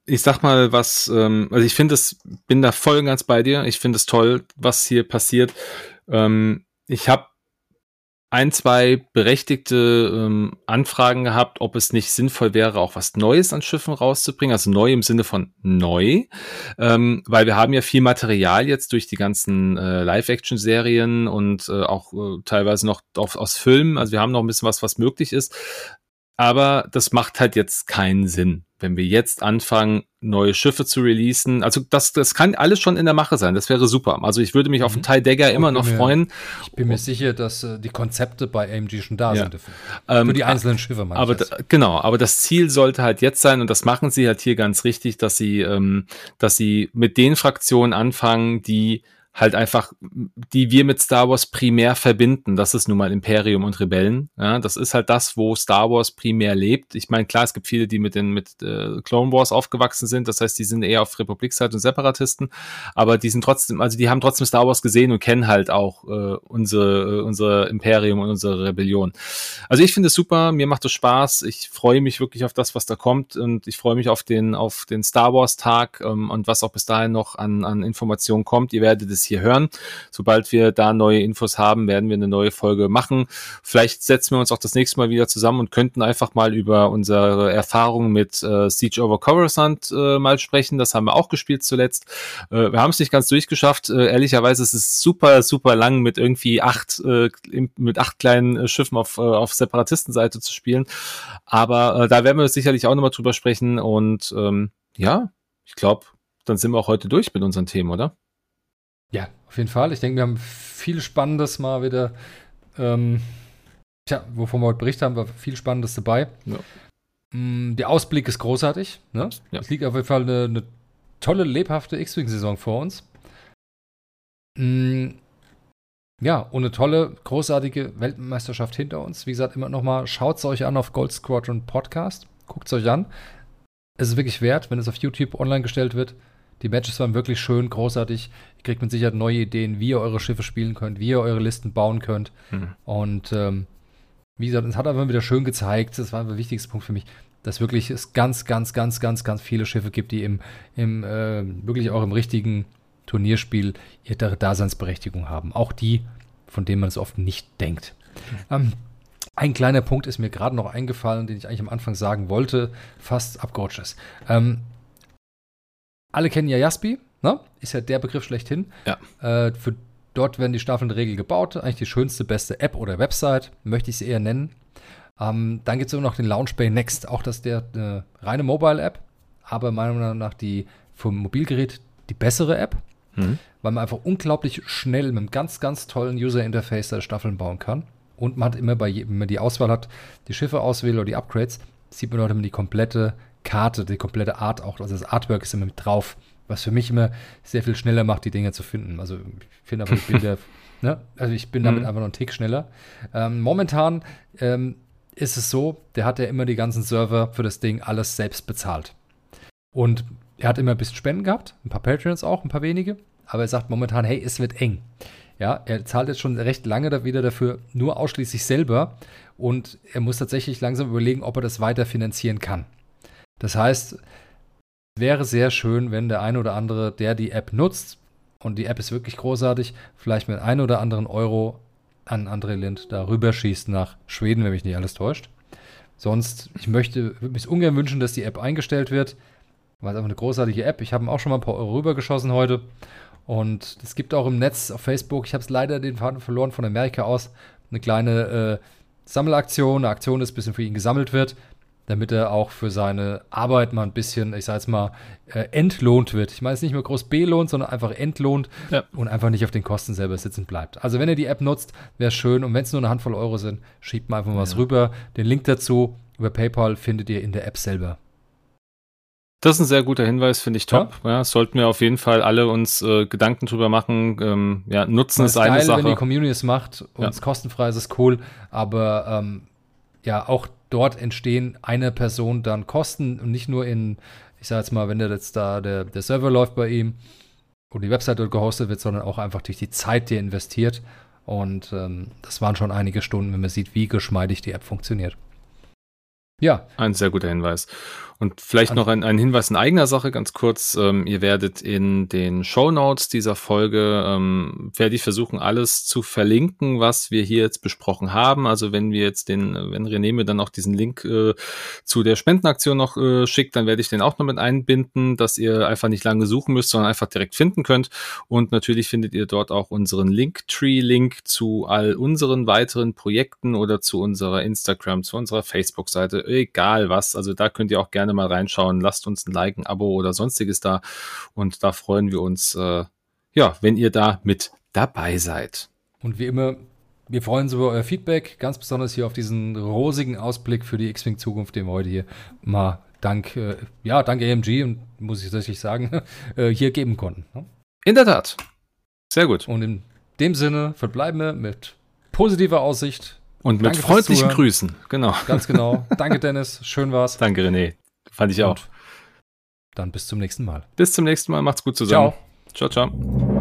ich sag mal was, ähm, also ich finde es, bin da voll und ganz bei dir. Ich finde es toll, was hier passiert. Ähm, ich habe ein, zwei berechtigte ähm, Anfragen gehabt, ob es nicht sinnvoll wäre, auch was Neues an Schiffen rauszubringen, also neu im Sinne von neu, ähm, weil wir haben ja viel Material jetzt durch die ganzen äh, Live-Action-Serien und äh, auch äh, teilweise noch auf, aus Filmen, also wir haben noch ein bisschen was, was möglich ist, aber das macht halt jetzt keinen Sinn wenn wir jetzt anfangen, neue Schiffe zu releasen, also das, das kann alles schon in der Mache sein, das wäre super. Also ich würde mich auf einen mhm. Teil Dagger immer noch mir, freuen. Ich bin mir sicher, dass äh, die Konzepte bei AMG schon da ja. sind. Dafür. Ähm, Für die einzelnen Schiffe, aber da, Genau, aber das Ziel sollte halt jetzt sein, und das machen sie halt hier ganz richtig, dass sie, ähm, dass sie mit den Fraktionen anfangen, die halt einfach, die wir mit Star Wars primär verbinden. Das ist nun mal Imperium und Rebellen. Ja, das ist halt das, wo Star Wars primär lebt. Ich meine, klar, es gibt viele, die mit den mit äh, Clone Wars aufgewachsen sind. Das heißt, die sind eher auf Republikseite und Separatisten, aber die sind trotzdem, also die haben trotzdem Star Wars gesehen und kennen halt auch äh, unsere unser Imperium und unsere Rebellion. Also ich finde es super. Mir macht es Spaß. Ich freue mich wirklich auf das, was da kommt und ich freue mich auf den auf den Star Wars Tag ähm, und was auch bis dahin noch an an Informationen kommt. Ihr werdet es hier hören. Sobald wir da neue Infos haben, werden wir eine neue Folge machen. Vielleicht setzen wir uns auch das nächste Mal wieder zusammen und könnten einfach mal über unsere Erfahrungen mit äh, Siege over Coruscant äh, mal sprechen. Das haben wir auch gespielt zuletzt. Äh, wir haben es nicht ganz durchgeschafft. Äh, ehrlicherweise ist es super, super lang mit irgendwie acht, äh, mit acht kleinen äh, Schiffen auf, äh, auf Separatistenseite zu spielen. Aber äh, da werden wir sicherlich auch nochmal drüber sprechen. Und ähm, ja, ich glaube, dann sind wir auch heute durch mit unseren Themen, oder? Ja, auf jeden Fall. Ich denke, wir haben viel Spannendes mal wieder. Ähm, tja, wovon wir heute berichtet haben, war viel Spannendes dabei. Ja. Mm, der Ausblick ist großartig. Ne? Ja. Es liegt auf jeden Fall eine, eine tolle, lebhafte X-Wing-Saison vor uns. Mm, ja, und eine tolle, großartige Weltmeisterschaft hinter uns. Wie gesagt, immer nochmal, schaut es euch an auf Gold Squadron Podcast. Guckt es euch an. Es ist wirklich wert, wenn es auf YouTube online gestellt wird. Die Matches waren wirklich schön, großartig. Kriegt mit Sicherheit neue Ideen, wie ihr eure Schiffe spielen könnt, wie ihr eure Listen bauen könnt. Mhm. Und ähm, wie gesagt, es hat aber wieder schön gezeigt, das war der wichtigste Punkt für mich, dass wirklich es ganz, ganz, ganz, ganz, ganz viele Schiffe gibt, die im, im äh, wirklich auch im richtigen Turnierspiel ihre Daseinsberechtigung haben. Auch die, von denen man es oft nicht denkt. Mhm. Ähm, ein kleiner Punkt ist mir gerade noch eingefallen, den ich eigentlich am Anfang sagen wollte, fast abgerutscht ist. Ähm, alle kennen ja Jaspi, ne? Ist ja der Begriff schlechthin. Ja. Äh, für dort werden die Staffeln in der Regel gebaut. Eigentlich die schönste, beste App oder Website, möchte ich sie eher nennen. Ähm, dann gibt es immer noch den Launchbay Next, auch das der äh, reine Mobile-App, aber meiner Meinung nach die vom Mobilgerät die bessere App, mhm. weil man einfach unglaublich schnell mit einem ganz, ganz tollen User-Interface Staffeln bauen kann. Und man hat immer bei, wenn man die Auswahl hat, die Schiffe auswählt oder die Upgrades, sieht man dort immer die komplette Karte, die komplette Art auch, also das Artwork ist immer mit drauf, was für mich immer sehr viel schneller macht, die Dinge zu finden. Also ich finde aber die Bilder, ne? also ich bin damit mhm. einfach noch einen Tick schneller. Ähm, momentan ähm, ist es so, der hat ja immer die ganzen Server für das Ding alles selbst bezahlt. Und er hat immer ein bisschen Spenden gehabt, ein paar Patreons auch, ein paar wenige, aber er sagt momentan, hey, es wird eng. Ja, er zahlt jetzt schon recht lange da wieder dafür, nur ausschließlich selber. Und er muss tatsächlich langsam überlegen, ob er das weiter finanzieren kann. Das heißt, wäre sehr schön, wenn der ein oder andere, der die App nutzt, und die App ist wirklich großartig, vielleicht mit ein oder anderen Euro an André Lind da rüberschießt nach Schweden, wenn mich nicht alles täuscht. Sonst, ich möchte, würde mich ungern wünschen, dass die App eingestellt wird, weil es einfach eine großartige App. Ich habe auch schon mal ein paar Euro rübergeschossen heute. Und es gibt auch im Netz auf Facebook, ich habe es leider den Faden verloren von Amerika aus, eine kleine äh, Sammelaktion, eine Aktion, dass ein bisschen für ihn gesammelt wird damit er auch für seine Arbeit mal ein bisschen, ich sag jetzt mal, äh, entlohnt wird. Ich meine es nicht mehr groß belohnt, sondern einfach entlohnt ja. und einfach nicht auf den Kosten selber sitzen bleibt. Also wenn ihr die App nutzt, wäre es schön und wenn es nur eine Handvoll Euro sind, schiebt mal einfach mal ja. was rüber. Den Link dazu über PayPal findet ihr in der App selber. Das ist ein sehr guter Hinweis, finde ich top. Ja. ja. sollten wir auf jeden Fall alle uns äh, Gedanken drüber machen. Ähm, ja, nutzen ist eine geil, Sache. Wenn die Community es macht und es kostenfrei ist, ist cool. Aber ähm, ja, auch dort entstehen einer Person dann Kosten und nicht nur in, ich sage jetzt mal, wenn der jetzt da der, der Server läuft bei ihm und die Website dort gehostet wird, sondern auch einfach durch die Zeit, die er investiert. Und ähm, das waren schon einige Stunden, wenn man sieht, wie geschmeidig die App funktioniert. Ja. Ein sehr guter Hinweis. Und vielleicht noch ein, ein, Hinweis in eigener Sache, ganz kurz. Ähm, ihr werdet in den Show Notes dieser Folge, ähm, werde ich versuchen, alles zu verlinken, was wir hier jetzt besprochen haben. Also wenn wir jetzt den, wenn René mir dann auch diesen Link äh, zu der Spendenaktion noch äh, schickt, dann werde ich den auch noch mit einbinden, dass ihr einfach nicht lange suchen müsst, sondern einfach direkt finden könnt. Und natürlich findet ihr dort auch unseren Linktree-Link zu all unseren weiteren Projekten oder zu unserer Instagram, zu unserer Facebook-Seite, egal was. Also da könnt ihr auch gerne gerne mal reinschauen. Lasst uns ein Like, ein Abo oder sonstiges da. Und da freuen wir uns, äh, ja, wenn ihr da mit dabei seid. Und wie immer, wir freuen uns über euer Feedback, ganz besonders hier auf diesen rosigen Ausblick für die X-Wing Zukunft, den wir heute hier mal dank, äh, ja, dank AMG und muss ich tatsächlich sagen, äh, hier geben konnten. Ne? In der Tat. Sehr gut. Und in dem Sinne verbleiben wir mit positiver Aussicht. Und mit Danke freundlichen Grüßen, genau. Ganz genau. Danke, Dennis. Schön war's. Danke, René. Fand ich auch. Dann bis zum nächsten Mal. Bis zum nächsten Mal. Macht's gut zusammen. Ciao, ciao. ciao.